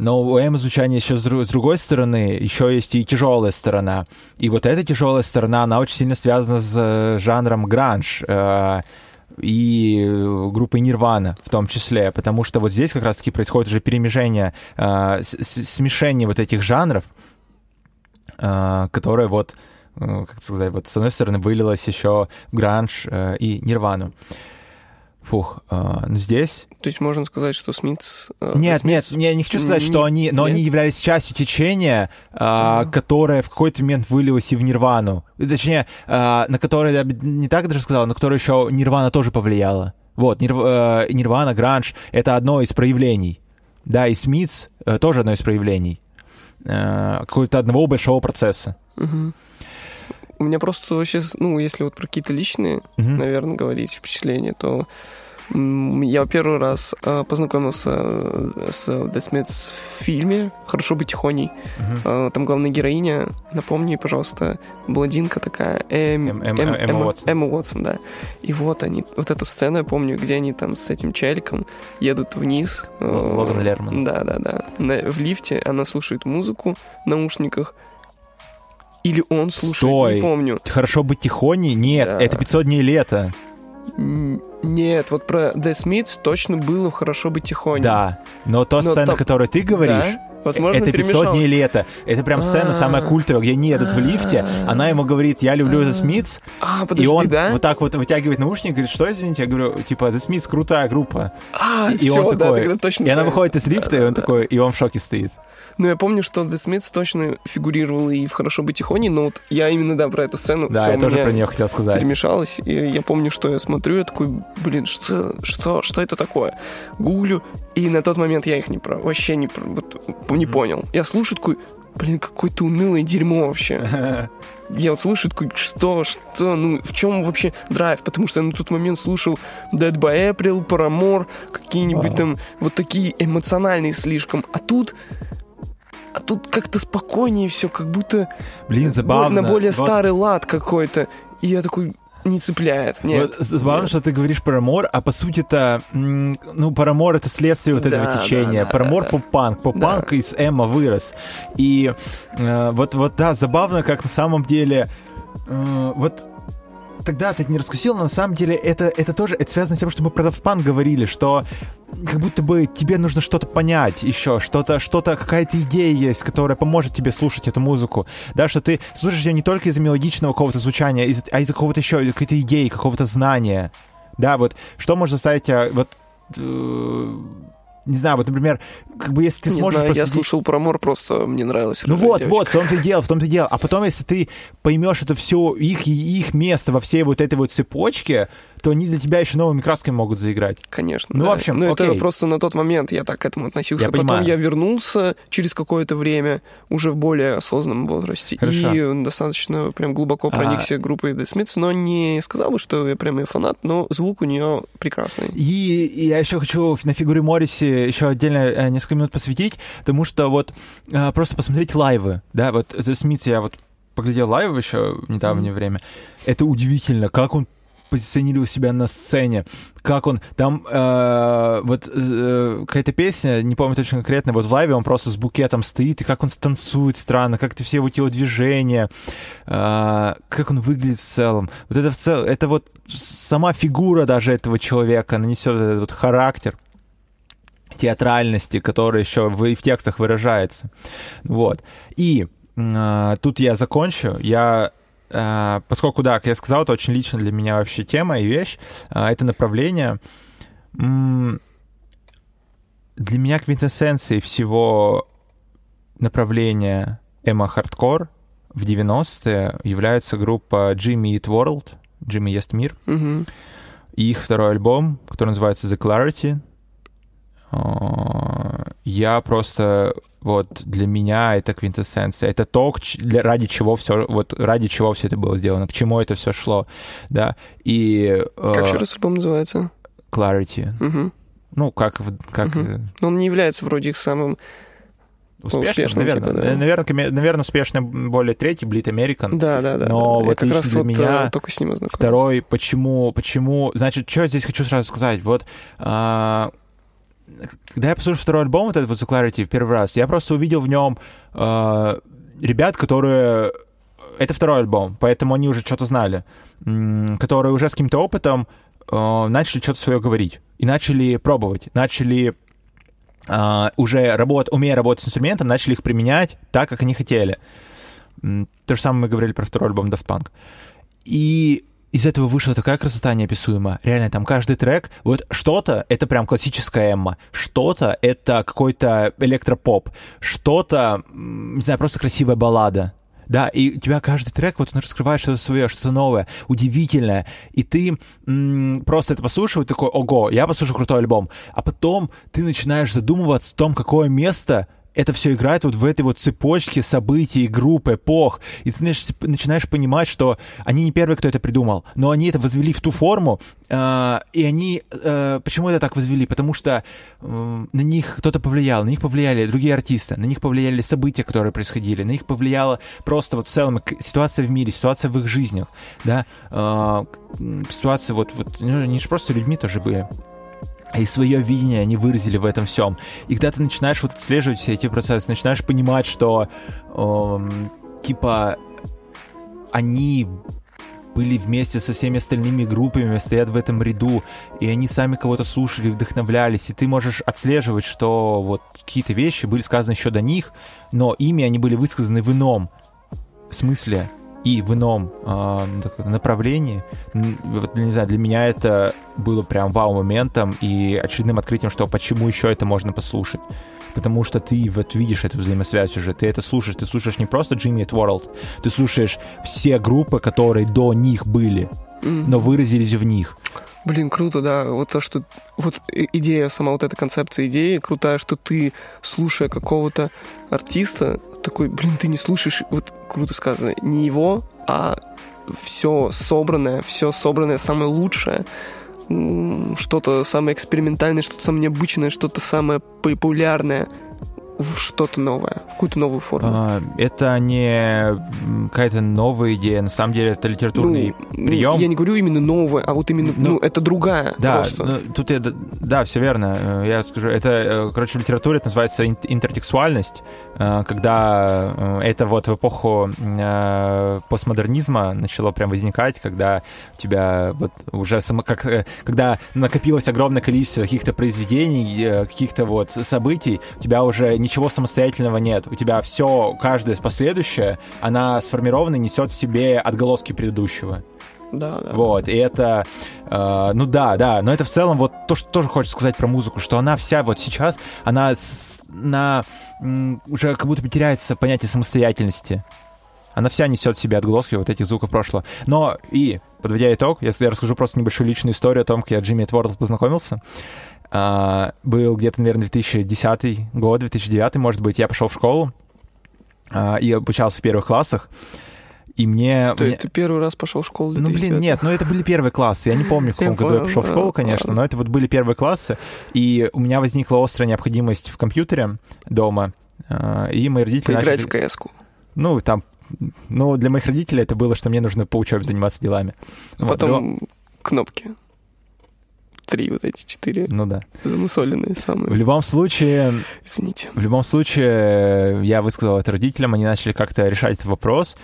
Но у эмо звучания еще с, другой стороны, еще есть и тяжелая сторона. И вот эта тяжелая сторона, она очень сильно связана с э, жанром гранж. Э, и группой Нирвана в том числе, потому что вот здесь как раз-таки происходит уже перемежение, э, смешение вот этих жанров, э, которое вот, э, как сказать, вот с одной стороны вылилось еще в гранж э, и Нирвану. Фух, э, здесь... То есть можно сказать, что Смитс... Э, нет, Смитс... нет, я не хочу сказать, что они... Но нет? они являлись частью течения, э, uh-huh. которое в какой-то момент вылилось и в Нирвану. Точнее, э, на которое, я не так даже сказал, на которое еще Нирвана тоже повлияла. Вот, Нир, э, Нирвана, Гранж — это одно из проявлений. Да, и Смитс э, тоже одно из проявлений. Э, какого-то одного большого процесса. Uh-huh. У меня просто вообще, ну, если вот про какие-то личные, uh-huh. наверное, говорить впечатления, то я первый раз э, познакомился э, с The Smiths в фильме «Хорошо быть тихоней». Uh-huh. Там главная героиня, напомни, пожалуйста, блондинка такая, эм, эм, эм, эм, Эмма Уотсон. Эмма Уотсон, да. И вот они, вот эту сцену я помню, где они там с этим челиком едут вниз. Логан Лерман. Да, да, да. в лифте она слушает музыку в наушниках, или он слушает, Стой. не помню. Хорошо быть тихоней? Нет, да. это 500 дней лета. Нет, вот про The Smiths точно было хорошо быть тихоней. Да, но та но сцена, там... которую ты говоришь, да? Возможно, это 500 дней лета. Это прям сцена самая культовая, где они едут в лифте, она ему говорит, я люблю The Smiths, а, подожди, и он да? вот так вот вытягивает наушник и говорит, что, извините? Я говорю, типа, The Smiths крутая группа. А, и все, он такой, да, точно и она выходит из лифта, и он такой, и он в шоке стоит. Ну, я помню, что The Smiths точно фигурировал и в «Хорошо быть тихоней», но вот я именно, да, про эту сцену. Да, я тоже про нее хотел сказать. Перемешалось, и я помню, что я смотрю, я такой, блин, что, что, что это такое? Гуглю, и на тот момент я их не про, вообще не, про, вот, не понял. Я слушаю такой, блин, какое-то унылое дерьмо вообще. Я вот слышу такой, что, что, ну, в чем вообще драйв? Потому что я на тот момент слушал Dead by April, Paramore, какие-нибудь там вот такие эмоциональные слишком. А тут а тут как-то спокойнее все, как будто Блин, забавно. на более вот. старый лад какой-то. И я такой, не цепляет. Нет. Вот забавно, нет. что ты говоришь про Мор, а по сути это, ну, Парамор это следствие вот да, этого течения. Да, Парамор да, поп-панк. Поп-панк да. из Эмма вырос. И э, вот, вот, да, забавно, как на самом деле э, вот тогда ты не раскусил, но на самом деле это, это тоже это связано с тем, что мы про Daft говорили, что как будто бы тебе нужно что-то понять еще, что-то, что-то, какая-то идея есть, которая поможет тебе слушать эту музыку, да, что ты слушаешь ее не только из-за мелодичного какого-то звучания, а из-за какого-то еще, какой-то идеи, какого-то знания, да, вот, что может заставить тебя, вот, э, не знаю, вот, например, как бы если ты не сможешь... Знаю, проследить... Я слушал про Мор, просто мне нравилось. Ну вот, девочка. вот, в том-то и дело, в том-то и дело. А потом, если ты поймешь это все, их, их место во всей вот этой вот цепочке, то они для тебя еще новыми красками могут заиграть. Конечно. Ну, да. в общем, Ну, окей. это просто на тот момент я так к этому относился. Я Потом понимаю. я вернулся через какое-то время, уже в более осознанном возрасте. Хорошо. И достаточно прям глубоко проникся а... группой The Smiths, но не сказал бы, что я прям ее фанат, но звук у нее прекрасный. И, и я еще хочу на фигуре Морриси еще отдельно э, несколько минут посвятить, потому что вот э, просто посмотреть лайвы, да, вот The Smiths я вот поглядел лайв еще в недавнее mm-hmm. время. Это удивительно, как он позиционировал себя на сцене, как он там э, вот э, какая-то песня, не помню точно конкретно, вот в лайве он просто с букетом стоит, и как он танцует странно, как это все его телодвижения, э, как он выглядит в целом. Вот это в целом, это вот сама фигура даже этого человека она несет этот вот характер театральности, который еще в, в текстах выражается. Вот. И э, тут я закончу. Я поскольку, да, как я сказал, это очень лично для меня вообще тема и вещь, э, это направление. Для меня квинтэссенцией всего направления эмо-хардкор в 90-е является группа Jimmy Eat World, Jimmy Ест Мир, Мгм. и их второй альбом, который называется The Clarity. А, Я просто вот для меня это квинтэссенция, это то, ради чего все вот ради чего все это было сделано, к чему это все шло, да. И Как э, еще раз альбом называется? Clarity, Мгм. ну как как э, Но он не является вроде их самым... успешным, успешным, наверное, типа, да. наверное, наверное, успешный более третий Bleed American. Да, да, да. Но да. вот как лично раз для вот меня э, только с ним ознакомился. Второй, почему, почему, значит, что я здесь хочу сразу сказать, вот, а, когда я послушал второй альбом, вот этот вот The Clarity в первый раз, я просто увидел в нем а, ребят, которые, это второй альбом, поэтому они уже что-то знали, которые уже с каким-то опытом а, начали что-то свое говорить и начали пробовать, начали а, уже работ, умея работать с инструментом, начали их применять так, как они хотели. То же самое мы говорили про второй альбом Daft Punk. И из этого вышла такая красота неописуемая. Реально, там каждый трек, вот что-то — это прям классическая Эмма, что-то — это какой-то электропоп, что-то, не знаю, просто красивая баллада. Да, и у тебя каждый трек, вот он раскрывает что-то свое, что-то новое, удивительное. И ты м, просто это послушал и такой, ого, я послушаю крутой альбом. А потом ты начинаешь задумываться о том, какое место это все играет вот в этой вот цепочке событий, групп, эпох. И ты нач- начинаешь понимать, что они не первые, кто это придумал, но они это возвели в ту форму, э, и они... э, почему это так возвели? Потому что э, на них кто-то повлиял, на них повлияли другие артисты, на них повлияли события, которые происходили, на них повлияла просто вот в целом ситуация в мире, ситуация в их жизнях, да, Э, ситуация вот, вот ну, они же просто людьми тоже были. И свое видение они выразили в этом всем. И когда ты начинаешь вот отслеживать все эти процессы, начинаешь понимать, что эм, типа они были вместе со всеми остальными группами, стоят в этом ряду, и они сами кого-то слушали, вдохновлялись, и ты можешь отслеживать, что вот какие-то вещи были сказаны еще до них, но ими они были высказаны в ином смысле и в ином э, направлении. Вот, не знаю, для меня это было прям вау-моментом и очередным открытием, что почему еще это можно послушать. Потому что ты вот видишь эту взаимосвязь уже, ты это слушаешь, ты слушаешь не просто Jimmy Eat World, ты слушаешь все группы, которые до них были, но выразились в них. Блин, круто, да. Вот то, что... Вот идея, сама вот эта концепция идеи крутая, что ты, слушая какого-то артиста, такой, блин, ты не слушаешь, вот круто сказано, не его, а все собранное, все собранное самое лучшее, что-то самое экспериментальное, что-то самое необычное, что-то самое популярное в что-то новое, в какую-то новую форму. А, Это не какая-то новая идея, на самом деле это литературный Ну, прием. Я не говорю именно новое, а вот именно, ну, Ну, это другая Да, просто. ну, тут я, да, все верно. Э, Я скажу, это, э, короче, в литературе это называется ин- интертекстуальность, э, когда это вот в эпоху постмодернизма начало прям возникать, когда у тебя вот уже само, как, когда накопилось огромное количество каких-то произведений, каких-то вот событий, у тебя уже ничего самостоятельного нет. У тебя все, каждое последующее, она сформирована и несет в себе отголоски предыдущего. Да, да. Вот, и это, э, ну да, да, но это в целом вот то, что тоже хочется сказать про музыку, что она вся вот сейчас, она с- на уже как будто бы теряется понятие самостоятельности. Она вся несет в себе отголоски вот этих звуков прошлого. Но и, подводя итог, если я расскажу просто небольшую личную историю о том, как я Джимми Творл познакомился, а, был где-то, наверное, 2010 год, 2009, может быть, я пошел в школу а, и обучался в первых классах, и мне... Стой, мне- ты первый раз пошел в школу? ну, блин, 2009? нет, ну это были первые классы. Я не помню, в каком Я году я пошел в школу, конечно, ладно. но это вот были первые классы, и у меня возникла острая необходимость в компьютере дома, э, и мои родители Поиграть начали... в КС-ку. Ну, там... Ну, для моих родителей это было, что мне нужно по учебе заниматься делами. Вот, Потом кнопки. Три вот эти, четыре Ну да. замусоленные В самые. любом случае, Извините. в любом случае, я высказал это родителям, они начали как-то решать этот вопрос.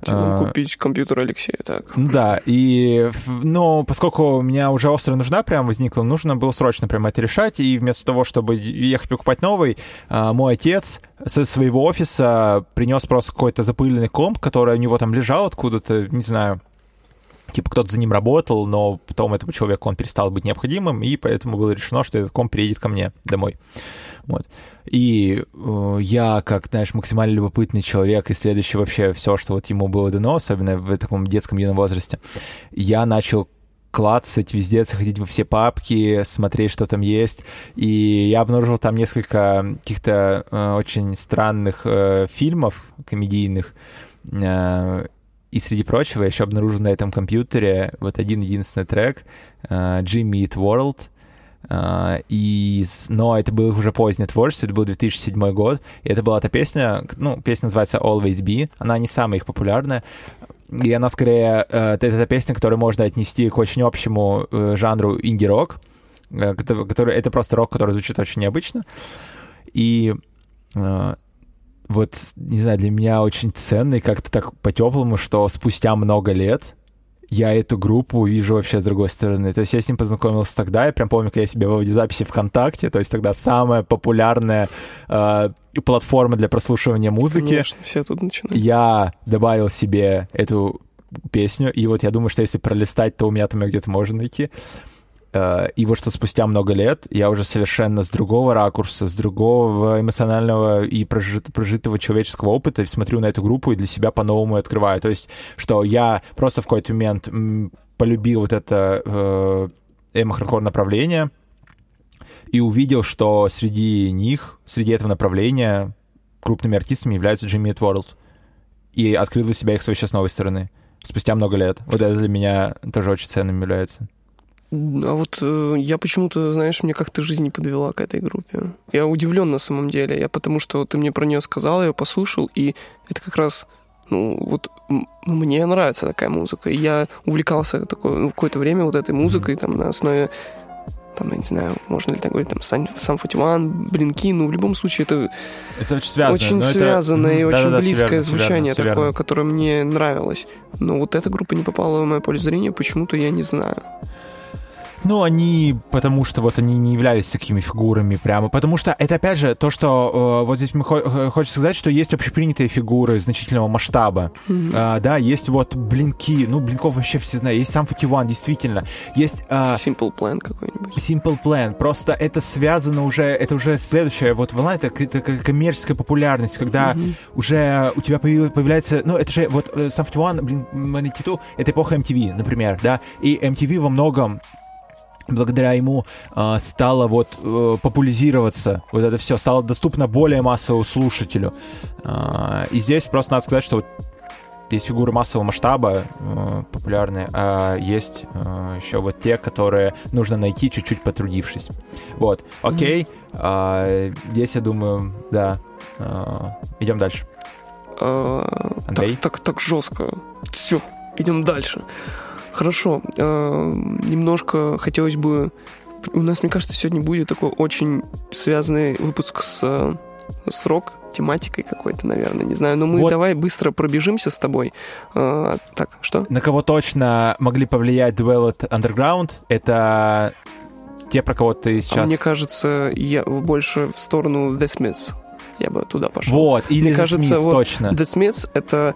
Хотел купить компьютер Алексея, так. Да, и, но поскольку у меня уже острая нужда прям возникла, нужно было срочно прям это решать, и вместо того, чтобы ехать покупать новый, мой отец со своего офиса принес просто какой-то запыленный комп, который у него там лежал откуда-то, не знаю, типа кто-то за ним работал, но потом этому человеку он перестал быть необходимым, и поэтому было решено, что этот комп переедет ко мне домой. Вот. И э, я, как, знаешь, максимально любопытный человек, исследующий вообще все, что вот ему было дано, особенно в таком детском юном возрасте, я начал клацать везде, заходить во все папки, смотреть, что там есть. И я обнаружил там несколько каких-то э, очень странных э, фильмов комедийных. Э, и среди прочего еще обнаружил на этом компьютере вот один единственный трек uh, Jimmy Eat World. Uh, и, но это было уже позднее творчество, это был 2007 год, и это была эта песня, ну, песня называется Always Be, она не самая их популярная, и она скорее, uh, это, это песня, которую можно отнести к очень общему uh, жанру инди-рок, который, это просто рок, который звучит очень необычно, и uh, вот, не знаю, для меня очень ценный как-то так по-теплому, что спустя много лет я эту группу вижу вообще с другой стороны. То есть я с ним познакомился тогда, я прям помню, как я себе в аудиозаписи ВКонтакте, то есть тогда самая популярная э, платформа для прослушивания музыки. Конечно, все тут начинают. Я добавил себе эту песню, и вот я думаю, что если пролистать, то у меня там ее где-то можно найти. Э, и вот что спустя много лет я уже совершенно с другого ракурса, с другого эмоционального и прожит, прожитого человеческого опыта смотрю на эту группу и для себя по-новому открываю. То есть, что я просто в какой-то момент полюбил вот это э, эмо-хардкор направление и увидел, что среди них, среди этого направления крупными артистами являются Eat World. И открыл для себя их своей сейчас новой стороны. Спустя много лет. Вот это для меня тоже очень ценным является. А вот э, я почему-то, знаешь, мне как-то жизнь не подвела к этой группе. Я удивлен на самом деле. Я потому что ты мне про нее сказал, я ее послушал, и это как раз ну, вот мне нравится такая музыка. И я увлекался такое, ну, в какое-то время вот этой музыкой, там, на основе там, я не знаю, можно ли так говорить, там, Сам Фатиман, Блинки, ну, в любом случае, это, это очень связано, очень связанное это... и очень да, близкое верно, звучание верно, такое, верно. которое мне нравилось. Но вот эта группа не попала в мое поле зрения, почему-то я не знаю. Ну, они, потому что вот они не являлись такими фигурами прямо. Потому что это, опять же, то, что э, вот здесь мы хо- э, хочется сказать, что есть общепринятые фигуры значительного масштаба. Mm-hmm. Э, да, есть вот блинки, ну, блинков вообще все знают. Есть сам One, действительно. Есть... Э, Simple Plan какой-нибудь. Simple Plan. Просто это связано уже, это уже следующая вот волна, это, это коммерческая популярность, когда mm-hmm. уже у тебя появляется... Ну, это же вот сам One, блин, Манититу, это эпоха MTV, например, да, и MTV во многом благодаря ему э, стало вот э, популяризироваться вот это все, стало доступно более массовому слушателю. Э, и здесь просто надо сказать, что вот есть фигуры массового масштаба э, популярные, а есть э, еще вот те, которые нужно найти чуть-чуть потрудившись. Вот, окей. Mm-hmm. Э, здесь я думаю, да. Э, идем дальше. Андрей? Так, так, так жестко. Все, идем дальше. Хорошо. Э, немножко хотелось бы... У нас, мне кажется, сегодня будет такой очень связанный выпуск с, с рок тематикой какой-то, наверное, не знаю. Но мы вот. давай быстро пробежимся с тобой. Э, так, что? На кого точно могли повлиять Dwell Underground, это те, про кого ты сейчас... А мне кажется, я больше в сторону The Smiths я бы туда пошел. Вот, или Мне The кажется, Smiths, вот точно. The Smiths это,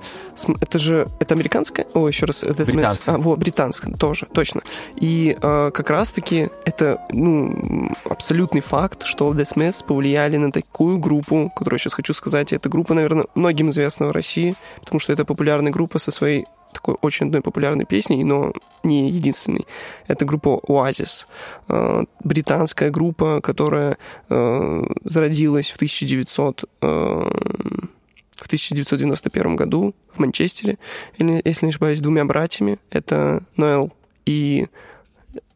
это же, это американская? О, еще раз, The Британская. Smiths. А, вот, британская, тоже, точно. И э, как раз-таки это, ну, абсолютный факт, что The Smiths повлияли на такую группу, которую я сейчас хочу сказать. Эта группа, наверное, многим известна в России, потому что это популярная группа со своей такой очень одной популярной песней, но не единственной. Это группа Oasis. Э, британская группа, которая э, зародилась в 1900 в 1991 году в Манчестере, если не ошибаюсь, двумя братьями. Это Ноэл и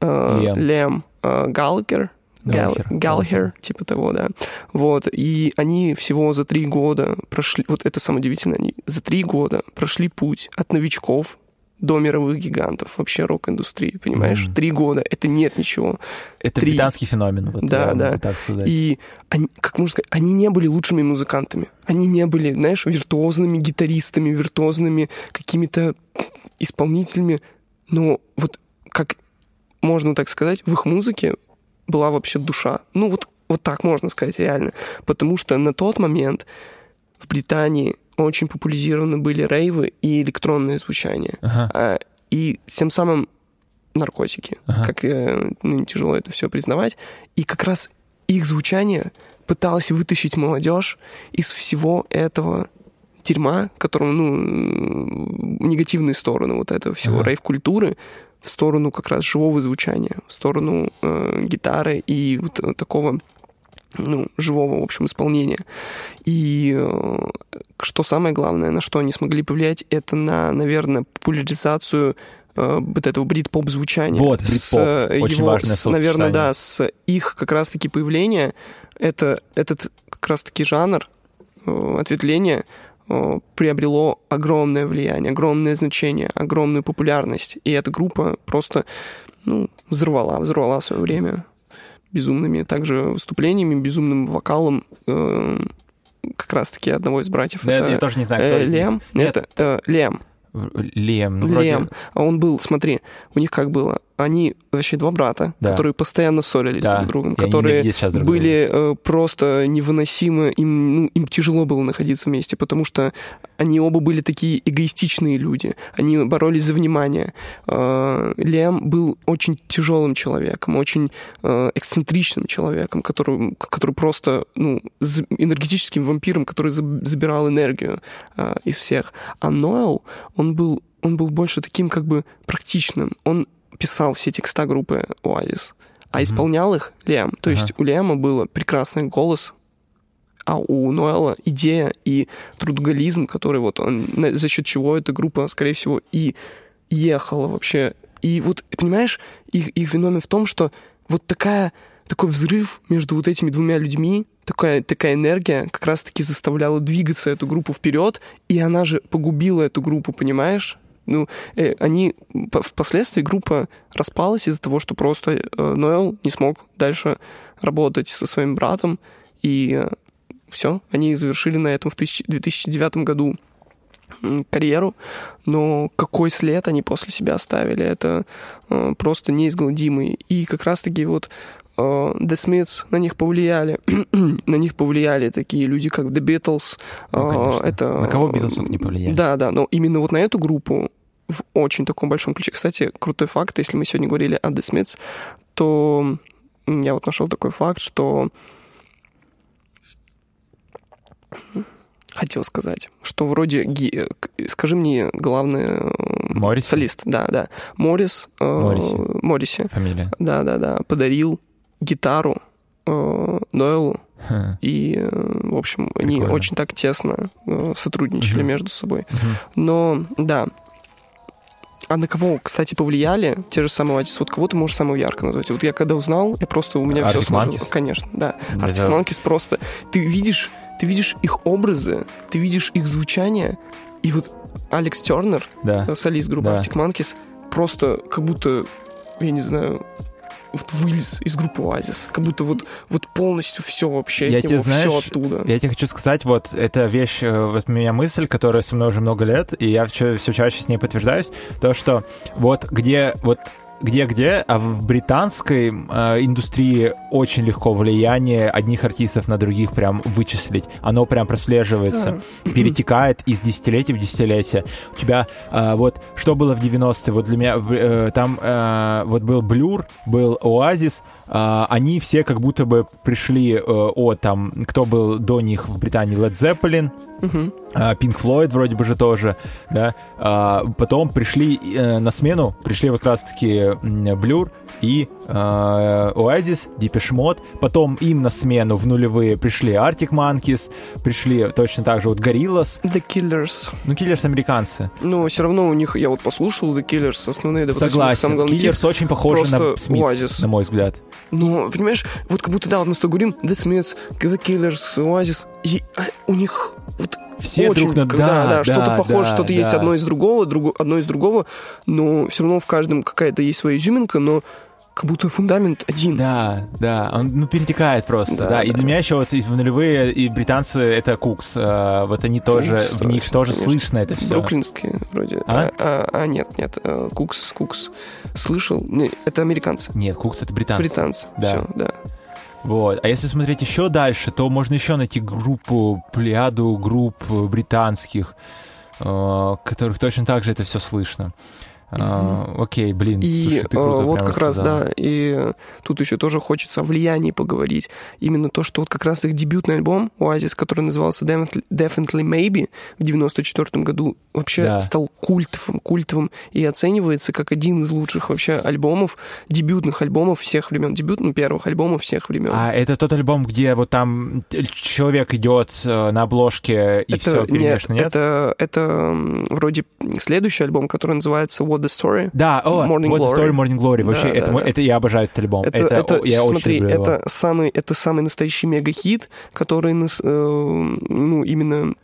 э, Лем Галкер. Галлахер. Галлахер, типа того, да. Вот, и они всего за три года прошли, вот это самое удивительное, они за три года прошли путь от новичков до мировых гигантов вообще рок-индустрии, понимаешь? Мгм. Три года, это нет ничего. Это Три. британский феномен, вот, Да, да. так сказать. И они, как можно сказать, они не были лучшими музыкантами. Они не были, знаешь, виртуозными гитаристами, виртуозными какими-то исполнителями. Но вот как можно так сказать, в их музыке была вообще душа. Ну вот, вот так можно сказать реально. Потому что на тот момент в Британии очень популяризированы были рейвы и электронное звучание. Ага. А, и тем самым наркотики, Ага. как э, ну, тяжело это все признавать. И как раз их звучание пыталось вытащить молодежь из всего этого дерьма, которому, ну, негативные стороны вот этого всего Ага. рейв-культуры, в сторону как раз живого звучания, в сторону э, гитары и вот э, такого ну, живого, в общем, исполнения. И э, что самое главное, на что они смогли повлиять, это на, наверное, популяризацию э, вот этого брит-поп звучания. Вот, брит-поп. э, Очень его, важное с, Наверное, да, с их как раз-таки появления, это, этот как раз-таки жанр э, э, приобрело огромное влияние, огромное значение, огромную популярность. И эта группа просто ну, взорвала, взорвала свое время безумными также выступлениями, безумным вокалом э, как раз-таки одного из братьев. Да, Это, я тоже не знаю, кто э, из них. Лем? Нет. Это э, Лем. Лем. Ну, вроде- Лем. А он был, смотри, у них как было? Они вообще два брата, Да. которые постоянно ссорились Да, друг с другом, и которые друг были э, просто невыносимы, им, ну, им тяжело было находиться вместе, потому что они оба были такие эгоистичные люди, они боролись за внимание. Э, Лем был очень тяжелым человеком, очень э, эксцентричным человеком, который, который просто ну, энергетическим вампиром, который заб- забирал энергию из всех. А Ноэл, он был, он был больше таким как бы практичным. Он писал все текста группы Oasis, а Мгм. исполнял их Лем. То Ага. есть у Лема было прекрасный голос, а у Ноэла идея и трудоголизм, который вот он, за счет чего эта группа, скорее всего, и ехала вообще. И вот, понимаешь, их, их феномен в том, что вот такая, такой взрыв между вот этими двумя людьми, такая, такая энергия как раз-таки заставляла двигаться эту группу вперед, и она же погубила эту группу, понимаешь? Ну, э, они по- впоследствии группа распалась из-за того, что просто э, Ноэл не смог дальше работать со своим братом, и все, они завершили на этом в тысяч- 2009 году карьеру, но какой след они после себя оставили, это э, просто неизгладимый. И как раз-таки вот э, The Smiths на них повлияли, на них повлияли такие люди, как The Beatles. Ну, э, конечно. это, На кого э, Beatles не повлияли. Да, да, но именно вот на эту группу в очень таком большом ключе. Кстати, крутой факт, если мы сегодня говорили о The Smiths, то я вот нашел такой факт, что хотел сказать, что вроде скажи мне главный э, Морриси? солист, да, да, Моррис, э, Морриси. Морриси, Фамилия. да, да, да, подарил гитару э, Ноэлу Ха. и, э, в общем, они Прикольно. очень так тесно э, сотрудничали Мгм. между собой. Мгм. Но, да. А на кого, кстати, повлияли те же самые Oasis? Вот кого ты можешь самого ярко назвать? Вот я когда узнал, я просто, у меня все Arctic Monkeys? Конечно, да. Это- Arctic Monkeys просто... Ты видишь, ты видишь их образы, ты видишь их звучание, и вот Алекс Тернер, Да. э, солист группы Да. Arctic Monkeys, просто как будто, я не знаю, вылез из группы Oasis. Как будто вот, вот полностью все вообще Я от тебе него, все знаешь, оттуда. Я тебе хочу сказать, вот эта вещь, э, вот у меня мысль, которая со мной уже много лет, и я все, чаще с ней подтверждаюсь, то, что вот где, вот где-где, а в британской э, индустрии очень легко влияние одних артистов на других прям вычислить. Оно прям прослеживается, перетекает из десятилетия в десятилетие. У тебя э, вот что было в 90-е, вот для меня э, там э, вот был Блюр, был Оазис, э, они все как будто бы пришли э, от там, кто был до них в Британии, Led Zeppelin, Мгм. А, Pink Floyd вроде бы же тоже, да. А, Потом пришли э, на смену, пришли вот как раз-таки Blur и э, Oasis, Depeche Mode. Потом им на смену в нулевые пришли Arctic Monkeys, пришли точно так же вот Gorillaz. The Killers. Ну, Killers американцы. Но все равно у них, я вот послушал The Killers, основные, допустим, Согласен. хит. Killers очень похожи на Oasis. на мой взгляд. Ну, понимаешь, вот как будто, да, вот мы с тобой говорим, The Smiths, The Killers, Oasis, И а, у них вот Все очень, друг на когда, да, да, что-то да, похоже, да, что-то есть да. одно из другого, друго- одно из другого, но все равно в каждом какая-то есть своя изюминка, но как будто фундамент один. Да, да, он ну, перетекает просто, да. Да, И да. для меня еще вот в нулевые и британцы это Кукс. э, вот они тоже, Кукс, в них точно, тоже конечно. слышно это все. Бруклинские вроде. А? А, а, нет, нет, э, Кукс, Кукс. Слышал? Не, это американцы. Нет, Кукс это британцы. Британцы. Да. Все, да. Вот. А если смотреть еще дальше, то можно еще найти группу, плеяду групп британских, э, которых точно так же это все слышно. Э, Окей, блин, И слушай, ты э, круто вот как раз, да, и тут еще тоже хочется о влиянии поговорить. Именно то, что вот как раз их дебютный альбом Oasis, который назывался Definitely, Maybe в 94 году, вообще Да. стал культовым, культовым и оценивается как один из лучших вообще альбомов, дебютных альбомов всех времен, дебютных первых альбомов всех времен. А это тот альбом, где вот там человек идет э, на обложке и все нет, перемешано, нет? это, это м, вроде следующий альбом, который называется What the Story. Да, о, Morning What's the Glory. Story Morning Glory. Вообще, Да, это, да, мой- да. это я обожаю этот альбом. Это, Это, это, я смотри, очень люблю его. это самый, это самый настоящий мега-хит, который нас, э, ну, именно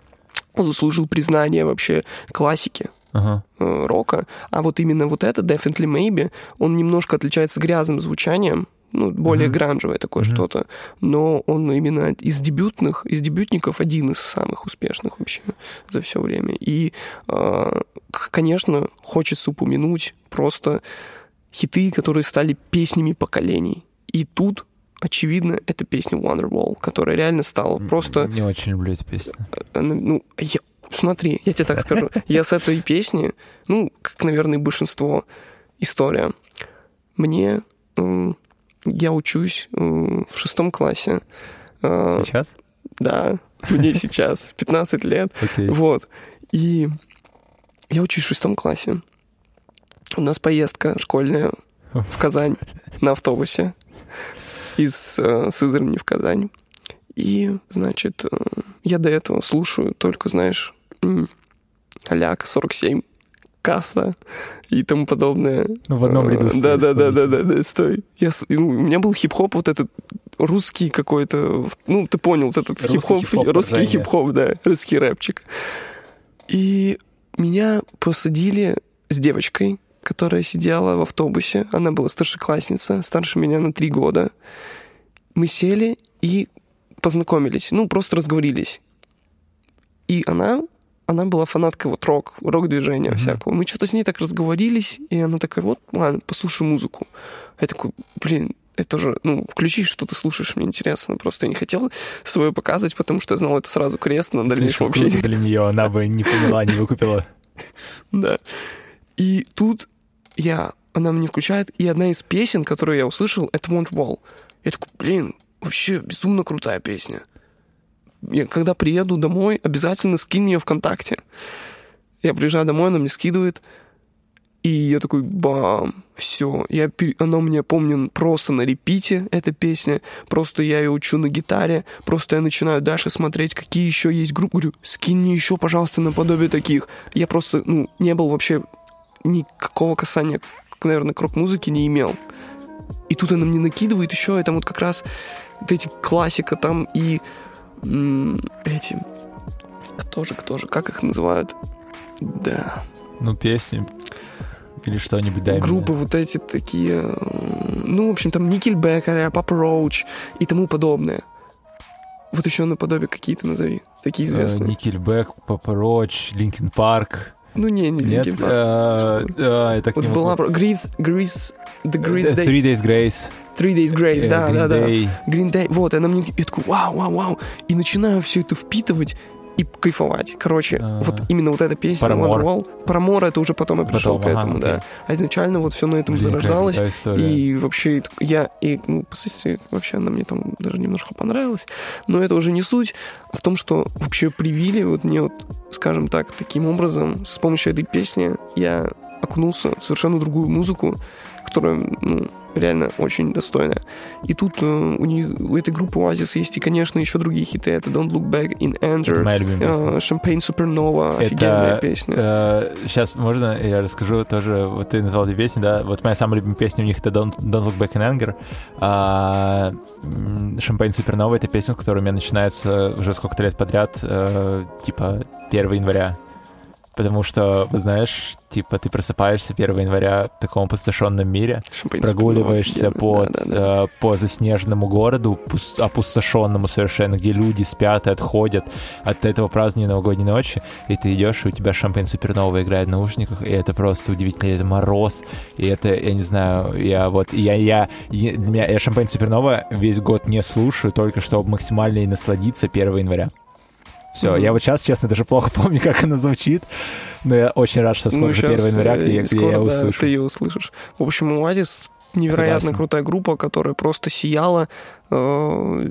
заслужил признание вообще классики Ага. э, рока. А вот именно вот это, Definitely Maybe, он немножко отличается грязным звучанием, ну, более Мгм. гранжевое такое Мгм. что-то. Но он именно из дебютных, из дебютников один из самых успешных вообще за все время. И, э, к- конечно, хочется упомянуть просто хиты, которые стали песнями поколений. И тут, очевидно, это песня Wonderwall, которая реально стала просто Не очень люблю эту песню. она, ну, я, смотри, я тебе так скажу. Я с этой песни, ну, как, наверное, большинство, история. Мне, я учусь в шестом классе. А, Сейчас? Да, мне сейчас 15 лет. Окей. Вот. И я учусь в шестом классе. У нас поездка школьная в Казань на автобусе из э, Сызрани в Казань. И, значит, э, я до этого слушаю только, знаешь, Аляк 47, Касса и тому подобное. Ну, в одном ряду стоит, Да, да, да, да, да, да, стой. Я, ну, у меня был хип-хоп вот этот русский какой-то, ну, ты понял, вот этот хип-хоп, русский хип-хоп, да, русский рэпчик. И меня посадили с девочкой, которая сидела в автобусе. Она была старшеклассница, старше меня на три года. Мы сели и познакомились. Ну, просто разговорились. И она, она была фанаткой вот рок, рок-движения Мгм. всякого. Мы что-то с ней так разговорились, и она такая, вот, ладно, послушай музыку. Я такой, блин, это же, ну, включи, что ты слушаешь, мне интересно. Просто я не хотел свое показывать, потому что я знал это сразу крест на дальнейшем общении. для нее, она бы не поняла, не выкупила. Да. И тут я, она мне включает, и одна из песен, которую я услышал, это Wonderwall. Я такой, блин, вообще безумно крутая песня. Я когда приеду домой, обязательно скинь мне ВКонтакте. Я приезжаю домой, она мне скидывает, и я такой, бам, все. Я, она у меня, помню, просто на репите, эта песня. Просто я ее учу на гитаре. Просто я начинаю дальше смотреть, какие еще есть группы. Говорю, скинь мне еще, пожалуйста, наподобие таких. Я просто, ну, не был вообще никакого касания, наверное, к рок-музыке не имел. И тут она мне накидывает еще, это вот как раз вот эти классика там и эти... Кто же, кто же, как их называют? Да. Ну, песни или что-нибудь мне. группы вот эти такие, ну, в общем, там Никельбекер, Папа Роуч и тому подобное. Вот еще наподобие какие-то назови, такие известные. Nickelback, Papa Roach, Linkin Park. Ну, не, не Нет, Linkin э, Park. э, я так Вот не была могу. про- Grace, Grace, Three Grace Э, Day, Three Days Grace. Three Days Grace, э, да, Green да, да. Day. Green Day, вот, и она мне, я такой, вау, вау, вау, и начинаю все это впитывать и кайфовать. Короче, А. вот именно вот эта песня Paramore. Wonderwall, Paramore, это уже потом я пришел Потом, к ага, этому, окей. да. А изначально вот все на этом Блин, зарождалось. И вообще я, и, ну, впоследствии вообще она мне там даже немножко понравилась. Но это уже не суть. В том, что вообще привили вот мне вот, скажем так, таким образом, с помощью этой песни я окунулся в совершенно другую музыку, которая ну, реально очень достойная. И тут э, у них у этой группы Oasis есть и, конечно, еще другие хиты. Это Don't Look Back in Anger, э, Champagne Supernova, офигенная Это, песня. э, сейчас можно я расскажу тоже, вот ты назвал две песни, да, вот моя самая любимая песня у них это Don't, Don't Look Back in Anger, а Champagne Supernova это песня, с которой у меня начинается уже сколько-то лет подряд, э, типа 1 января. Потому что, знаешь, типа ты просыпаешься 1 января в таком опустошенном мире, Champagne прогуливаешься по. Да, да, да. э, по заснеженному городу, пус- опустошенному совершенно, где люди спят и отходят от этого празднования новогодней ночи, и ты идешь, и у тебя шампейн супернова играет в наушниках, и это просто удивительно, это мороз, и это, я не знаю, я вот, я, я, я, меня- я шампейн супернова весь год не слушаю, только чтобы максимально и насладиться 1 января. Все, Мгм. я вот сейчас, честно, даже плохо помню, как она звучит, но я очень рад, что скоро Ну, же щас, 1 января, э, где, я- скоро, я да, услышу. ты ее услышишь. В общем, Oasis невероятно Согласен. крутая группа, которая просто сияла. э,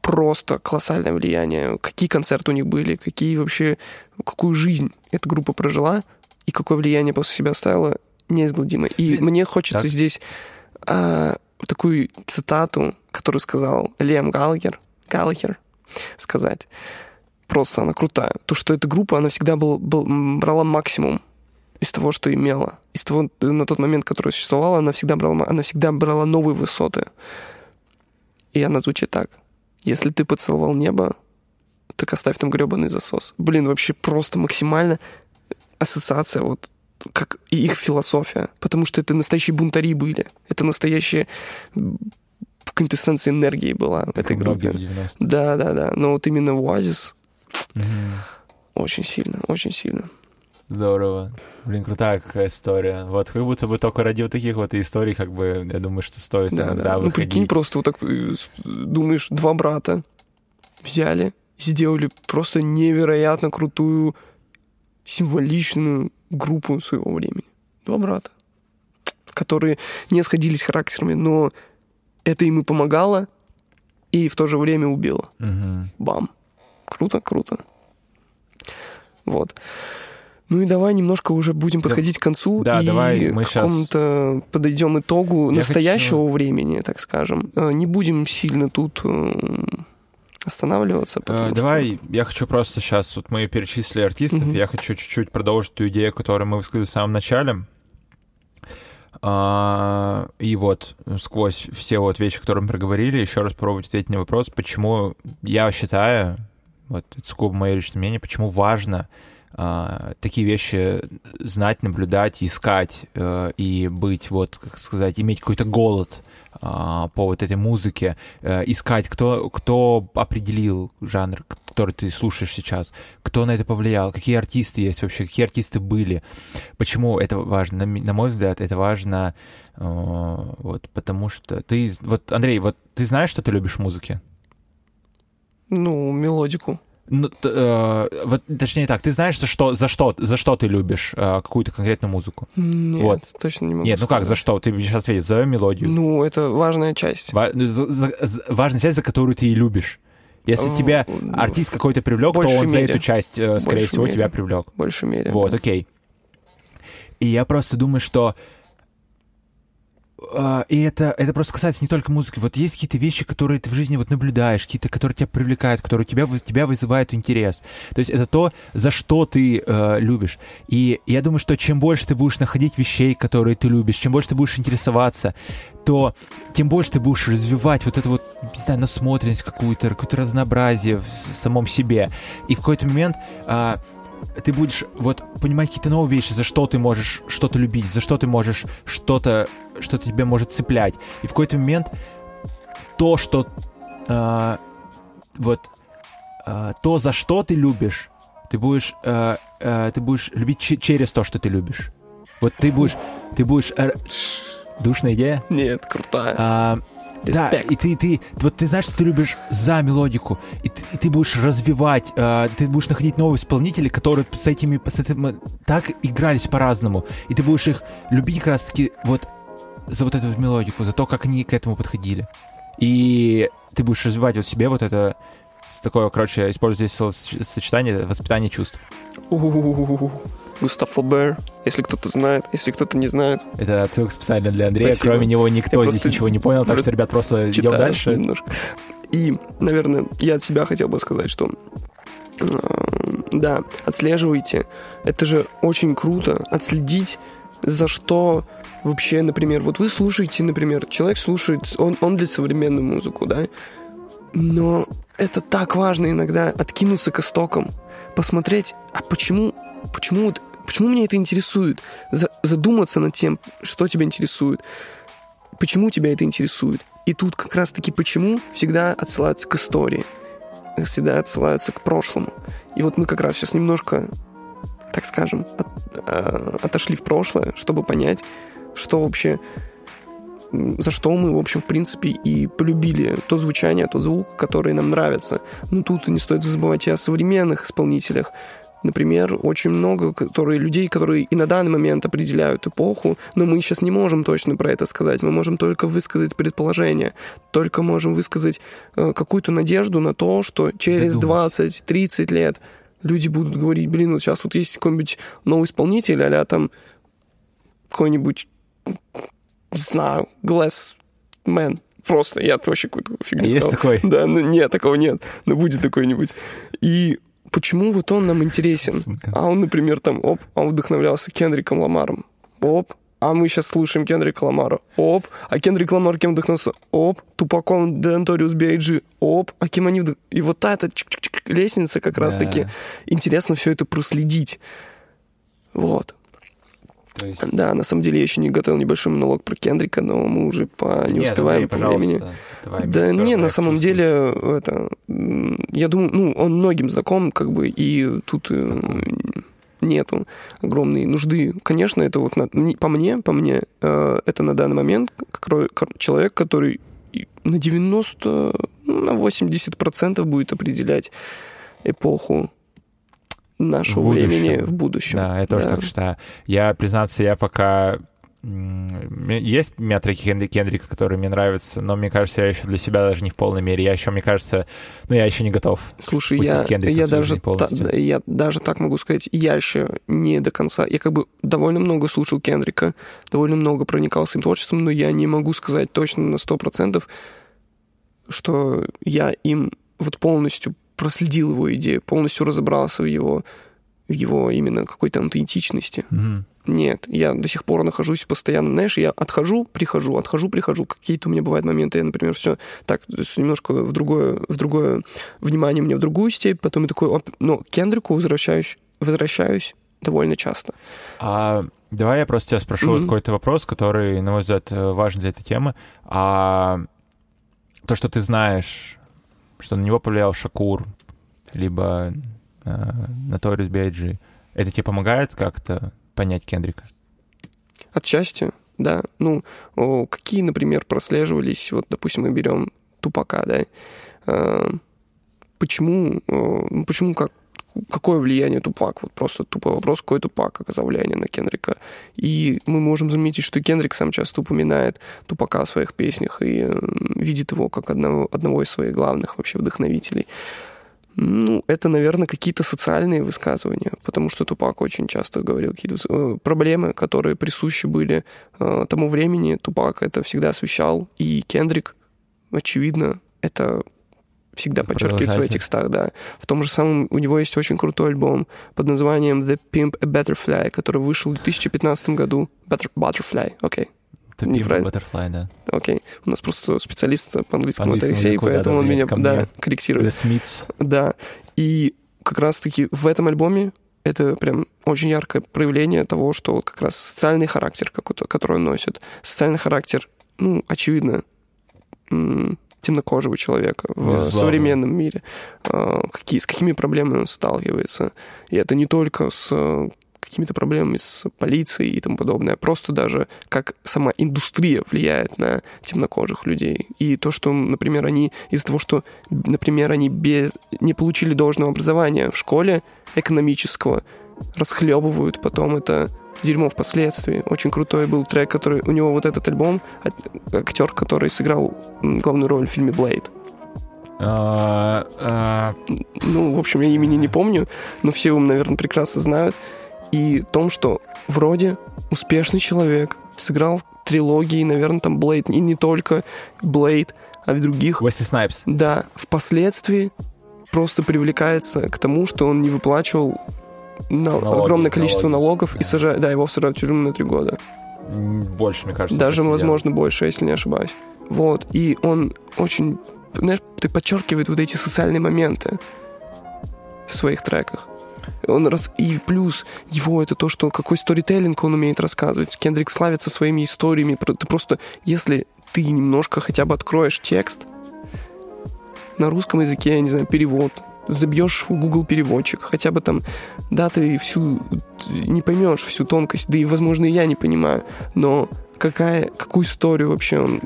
просто колоссальное влияние. Какие концерты у них были, какие вообще, какую жизнь эта группа прожила и какое влияние после себя оставила, неизгладимое. И мне хочется так. здесь а, такую цитату, которую сказал Лем Галлахер, Галлахер сказать. Просто она крутая. То, что эта группа, она всегда был, был, брала максимум из того, что имела. Из того, на тот момент, который существовала, она всегда брала, она всегда брала новые высоты. И она звучит так. Если ты поцеловал небо, так оставь там гребаный засос. Блин, вообще просто максимально ассоциация вот как и их философия. Потому что это настоящие бунтари были. Это настоящая м, квинтэссенция энергии была в этой группе. в 90-е. Да, да, да. Но вот именно Oasis Мгм. очень сильно, очень сильно. Здорово. Блин, крутая какая история. Вот как будто бы только ради вот таких вот историй, как бы, я думаю, что стоит Да, иногда да. Ну, выходить. прикинь, просто вот так э, думаешь, два брата взяли, сделали просто невероятно крутую, символичную группу своего времени. Два брата, которые не сходились характерами, но это и помогало, и в то же время убило. Мгм. Бам. Круто, круто. Вот. Ну и давай немножко уже будем подходить к концу да, и давай мы к какому-то подойдем итогу Я настоящего хочу- времени, так скажем. Э, Не будем сильно тут э, останавливаться. Э, потому что- Давай, я хочу просто сейчас, вот мы перечислили артистов, Мгм. я хочу чуть-чуть продолжить ту идею, которую мы высказали в самом начале. А, И вот сквозь все вот вещи, которые мы проговорили, еще раз попробовать ответить на вопрос, почему я считаю, вот это сугубо мое личное мнение, почему важно а, такие вещи знать, наблюдать, искать э, и быть, вот, как сказать, иметь какой-то голод а, по вот этой музыке, э, искать, кто, кто определил жанр, который ты слушаешь сейчас, кто на это повлиял, какие артисты есть вообще, какие артисты были, почему это важно, на, мой взгляд, это важно, э, вот, потому что ты, вот, Андрей, вот ты знаешь, что ты любишь в музыке? Ну, мелодику. Ну, э, вот, точнее так, ты знаешь, за что, за что, за что ты любишь э, какую-то конкретную музыку? Нет, Вот. точно не могу Нет, ну как, за сказать. что? Ты мне сейчас ответишь, за мелодию. Ну, это важная часть. Ва- ну, за- за- за- важная часть, за которую ты и любишь. Если В- тебя артист какой-то привлек, то он за мере. эту часть, э, скорее большей всего, мере. тебя привлек. В большей мере. Вот, да. окей. И я просто думаю, что и это, это просто касается не только музыки. Вот есть какие-то вещи, которые ты в жизни вот наблюдаешь, какие-то, которые тебя привлекают, которые тебя, тебя вызывают интерес. То есть это то, за что ты э, любишь. И я думаю, что чем больше ты будешь находить вещей, которые ты любишь, чем больше ты будешь интересоваться, то тем больше ты будешь развивать вот эту вот, не знаю, насмотренность какую-то, какое-то разнообразие в самом себе. И в какой-то момент а, ты будешь вот понимать какие-то новые вещи, за что ты можешь что-то любить, за что ты можешь что-то, что-то тебе может цеплять. И в какой-то момент то, что а, вот а, то, за что ты любишь, ты будешь, а, а, ты будешь любить че- через то, что ты любишь. Вот ты будешь, ты будешь... э, Душная идея? Нет, крутая. А, да, Респект. и ты, ты, вот ты знаешь, что ты любишь за мелодику, и ты, и ты будешь развивать, а, ты будешь находить новых исполнителей, которые с этими, с этим, э, так игрались по-разному, и ты будешь их любить как раз-таки вот за вот эту мелодику, за то, как они к этому подходили. И ты будешь развивать вот себе вот это, такое, короче, используя здесь словосочетание, воспитание чувств. Густав Флобер, если кто-то знает, если кто-то не знает. Это отсылка специально для Андрея. Спасибо. Кроме него никто Я здесь ничего не понял, так что, ребят, просто идем дальше. немножко. И, наверное, я от себя хотел бы сказать, что э, да, отслеживайте. Это же очень круто отследить, за что вообще, например, вот вы слушаете, например, человек слушает, он, он для современную музыку, да, но это так важно иногда откинуться к истокам, посмотреть, а почему, почему, вот- почему меня это интересует, За- задуматься над тем, что тебя интересует, почему тебя это интересует. И тут как раз-таки почему всегда отсылаются к истории, всегда отсылаются к прошлому. И вот мы как раз сейчас немножко, так скажем, от- э, отошли в прошлое, чтобы понять, что вообще за что мы, в общем, в принципе, и полюбили то звучание, тот звук, который нам нравится. Но тут не стоит забывать и о современных исполнителях. Например, очень много которые, людей, которые и на данный момент определяют эпоху, но мы сейчас не можем точно про это сказать. Мы можем только высказать предположение, только можем высказать э, какую-то надежду на то, что через Додуматься. 20-30 лет люди будут говорить, блин, вот сейчас вот есть какой-нибудь новый исполнитель, а там какой-нибудь, не знаю, Glass Man. Просто я вообще какую-то фигню есть сказал. такой? Да, ну нет, такого нет. Но будет такой-нибудь. И почему вот он нам интересен? А он, например, там, оп, он вдохновлялся Кендриком Ламаром. Оп, а мы сейчас слушаем Кендрика Ламара. Оп, а Кендрик Ламар кем вдохновился? Оп, Тупаком Денториус B.I.G. Оп, а кем они вдох... И вот эта лестница как раз-таки интересно все это проследить. Вот. Есть- Да, на самом деле я еще не готовил небольшой монолог про Кендрика, но мы уже по не Нет, успеваем Андрей, по времени. давай, Да не, на самом чувствую. деле, это, я думаю, ну, он многим знаком, как бы, и тут э, Знаком. Нету огромной нужды. Конечно, это вот на- по мне, по мне, э, это на данный момент человек, который на 90, ну, на 80% будет определять эпоху нашего В будущем. времени в будущем. Да, я тоже Да. так считаю. Я, признаться, я пока... Есть у меня треки Кендрика, которые мне нравятся, но мне кажется, я еще для себя даже не в полной мере. Я еще, мне кажется, ну, я еще не готов. Слушай, я, Кендрика я, даже, та- я даже так могу сказать, я еще не до конца. Я как бы довольно много слушал Кендрика, довольно много проникался им творчеством, но я не могу сказать точно на 100%, что я им вот полностью проследил его идею, полностью разобрался в его, в его именно какой-то аутентичности. Мгм. Нет, я до сих пор нахожусь постоянно, знаешь, я отхожу, прихожу, отхожу, прихожу. Какие-то у меня бывают моменты, я, например, все так, немножко в другое, в другое внимание мне в другую степь, потом я такой, оп, но к Кендрику возвращаюсь, возвращаюсь довольно часто. А давай я просто тебя спрошу Мгм. какой-то вопрос, который, на мой взгляд, э, важен для этой темы. А то, что ты знаешь, что на него повлиял Шакур, либо Notorious B.I.G., это тебе помогает как-то понять Кендрика? Отчасти, да. Ну, о, какие, например, прослеживались, вот, допустим, мы берем Тупака, да, А, почему, ну, почему как какое влияние Тупак? Вот просто тупой вопрос, какой Тупак оказал влияние на Кендрика. И мы можем заметить, что Кендрик сам часто упоминает Тупака в своих песнях и э, видит его как одного, одного из своих главных вообще вдохновителей. Ну, это, наверное, какие-то социальные высказывания, потому что Тупак очень часто говорил какие-то э, проблемы, которые присущи были э, тому времени. Тупак это всегда освещал, и Кендрик, очевидно, это всегда подчеркивает в своих Продолжатель. текстах, да. В том же самом у него есть очень крутой альбом под названием The Pimp a Butterfly, который вышел в 2015 году. Butter- Butterfly, окей. To Неправильно. Butterfly, да. Окей. У нас просто специалист по английскому это По-английскому Алексей, языку, поэтому да, он меня да, корректирует. Да. И как раз-таки в этом альбоме это прям очень яркое проявление того, что вот как раз социальный характер какой-то, который он носит. Социальный характер, ну, очевидно, темнокожего человека в Безусловно. современном мире. А, Какие, с какими проблемами он сталкивается. И это не только с какими-то проблемами с полицией и тому подобное, а просто даже как сама индустрия влияет на темнокожих людей. И то, что, например, они из-за того, что, например, они без, не получили должного образования в школе экономического, расхлебывают потом это дерьмо впоследствии. Очень крутой был трек, который... У него вот этот альбом, ак- актер, который сыграл главную роль в фильме «Блейд». А, а, Ну, в общем, я имени не помню, но все его, наверное, прекрасно знают. И том, что вроде успешный человек, сыграл трилогии, наверное, там Блейд, и не только Блейд, а в других. Уэсли Снайпс. Да, впоследствии просто привлекается к тому, что он не выплачивал на- Налоги, огромное количество налоги, налогов и да. сажают, да, его сажают в тюрьму на три года. Больше, мне кажется. Даже, возможно, больше, если не ошибаюсь. Вот, и он очень, знаешь, ты подчеркивает вот эти социальные моменты в своих треках. Он рас... И плюс его это то, что какой сторителлинг он умеет рассказывать. Кендрик славится своими историями. Ты просто, если ты немножко хотя бы откроешь текст на русском языке, я не знаю, перевод, забьешь в Google переводчик, хотя бы там, да, ты всю не поймешь всю тонкость, да и, возможно, и я не понимаю, но какая, какую историю вообще он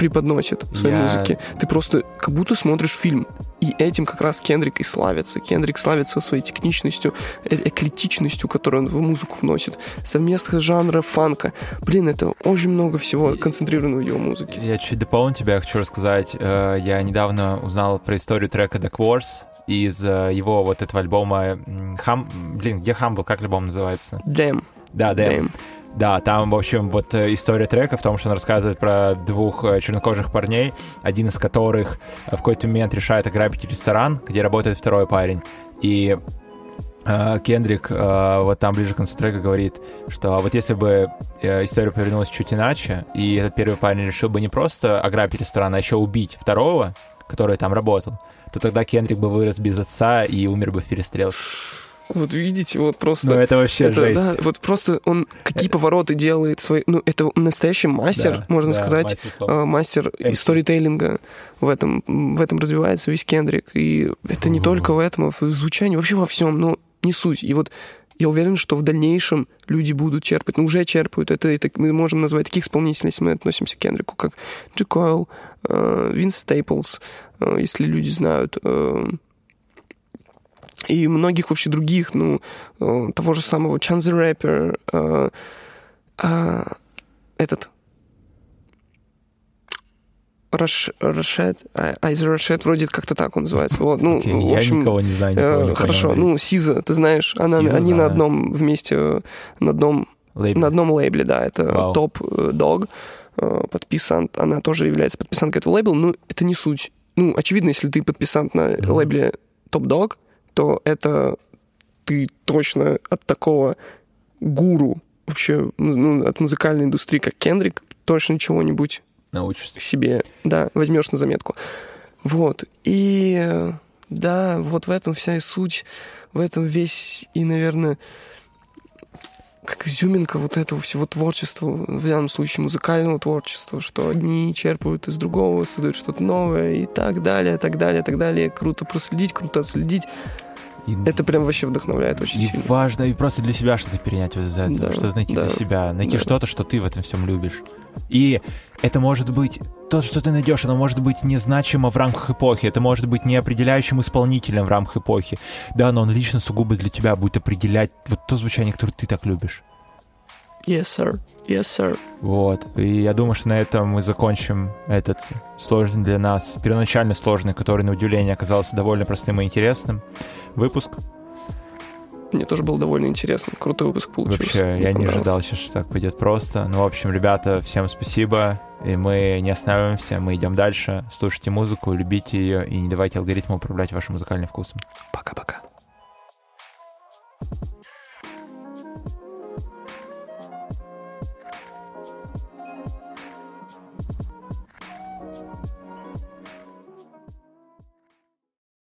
преподносит в своей Я- музыке. Ты просто как будто смотришь фильм. И этим как раз Кендрик и славится. Кендрик славится своей техничностью, э- эклетичностью, которую он в музыку вносит. Совместно жанра фанка. Блин, это очень много всего концентрировано в его музыке. Я чуть дополню тебя, я хочу рассказать. Э, Я недавно узнал про историю трека The Wars из э, его вот этого альбома Хам... Блин, где Humble, как альбом называется? Дэм. Да, Damn. Дэм. Да, там, в общем, вот э, история трека в том, что он рассказывает про двух э, чернокожих парней, один из которых в какой-то момент решает ограбить ресторан, где работает второй парень. И э, Кендрик вот там ближе к концу трека говорит, что вот если бы история повернулась чуть иначе, и этот первый парень решил бы не просто ограбить ресторан, а еще убить второго, который там работал, то тогда Кендрик бы вырос без отца и умер бы в перестрелке. Вот видите, вот просто... Ну это вообще Это, жесть. да, вот просто он какие повороты делает свои... Ну, это настоящий мастер, Да, можно да, сказать, мастер э, мастер MC. сторителлинга. В этом, в этом развивается весь Кендрик. И это не только в этом, а в звучании, вообще во всем, но не суть. И вот я уверен, что в дальнейшем люди будут черпать, ну, уже черпают. Это, это мы можем назвать таких исполнителей, если мы относимся к Кендрику, как Джи Койл, э, Винс Стейплс, э, если люди знают, и многих вообще других, ну, э, того же самого Chance the Rapper, э, а, этот Раш, Рашет, а- Айзер Рашет, вроде как-то так он называется. Вот, ну, Окей, в я общем, никого не знаю, э, никого не хорошо, понимаю. ну, Сиза, ты знаешь, она, Сиза они на знаю. одном вместе, э, на одном Лейбл. на одном лейбле, да, это Вау. топ дог подписант, она тоже является подписанткой этого лейбла, но это не суть. Ну, очевидно, если ты подписант на Мгм. лейбле топ дог, то это ты точно от такого гуру вообще ну, от музыкальной индустрии, как Кендрик, точно чего-нибудь Научишься. себе, да, возьмешь на заметку. Вот. И э, да, вот в этом вся и суть, в этом весь и, наверное, как изюминка вот этого всего творчества, в данном случае музыкального творчества, что одни черпают из другого, создают что-то новое и так далее, так далее, так далее. Круто проследить, круто отследить. И- Это прям вообще вдохновляет очень и сильно. важно, и просто для себя что-то перенять вот из этого, Да, что-то найти да, для себя, найти да. что-то, что ты в этом всем любишь. И это может быть то, что ты найдешь, оно может быть незначимо в рамках эпохи, это может быть не определяющим исполнителем в рамках эпохи. Да, но он лично сугубо для тебя будет определять вот то звучание, которое ты так любишь. Yes, sir. Yes, sir. Вот. И я думаю, что на этом мы закончим этот сложный для нас, первоначально сложный, который, на удивление, оказался довольно простым и интересным выпуск. Мне тоже было довольно интересно. Крутой выпуск получился. Вообще, Мне я не ожидал что так пойдет просто. Ну, в общем, ребята, всем спасибо. И мы не останавливаемся, мы идем дальше. Слушайте музыку, любите ее и не давайте алгоритму управлять вашим музыкальным вкусом. Пока-пока.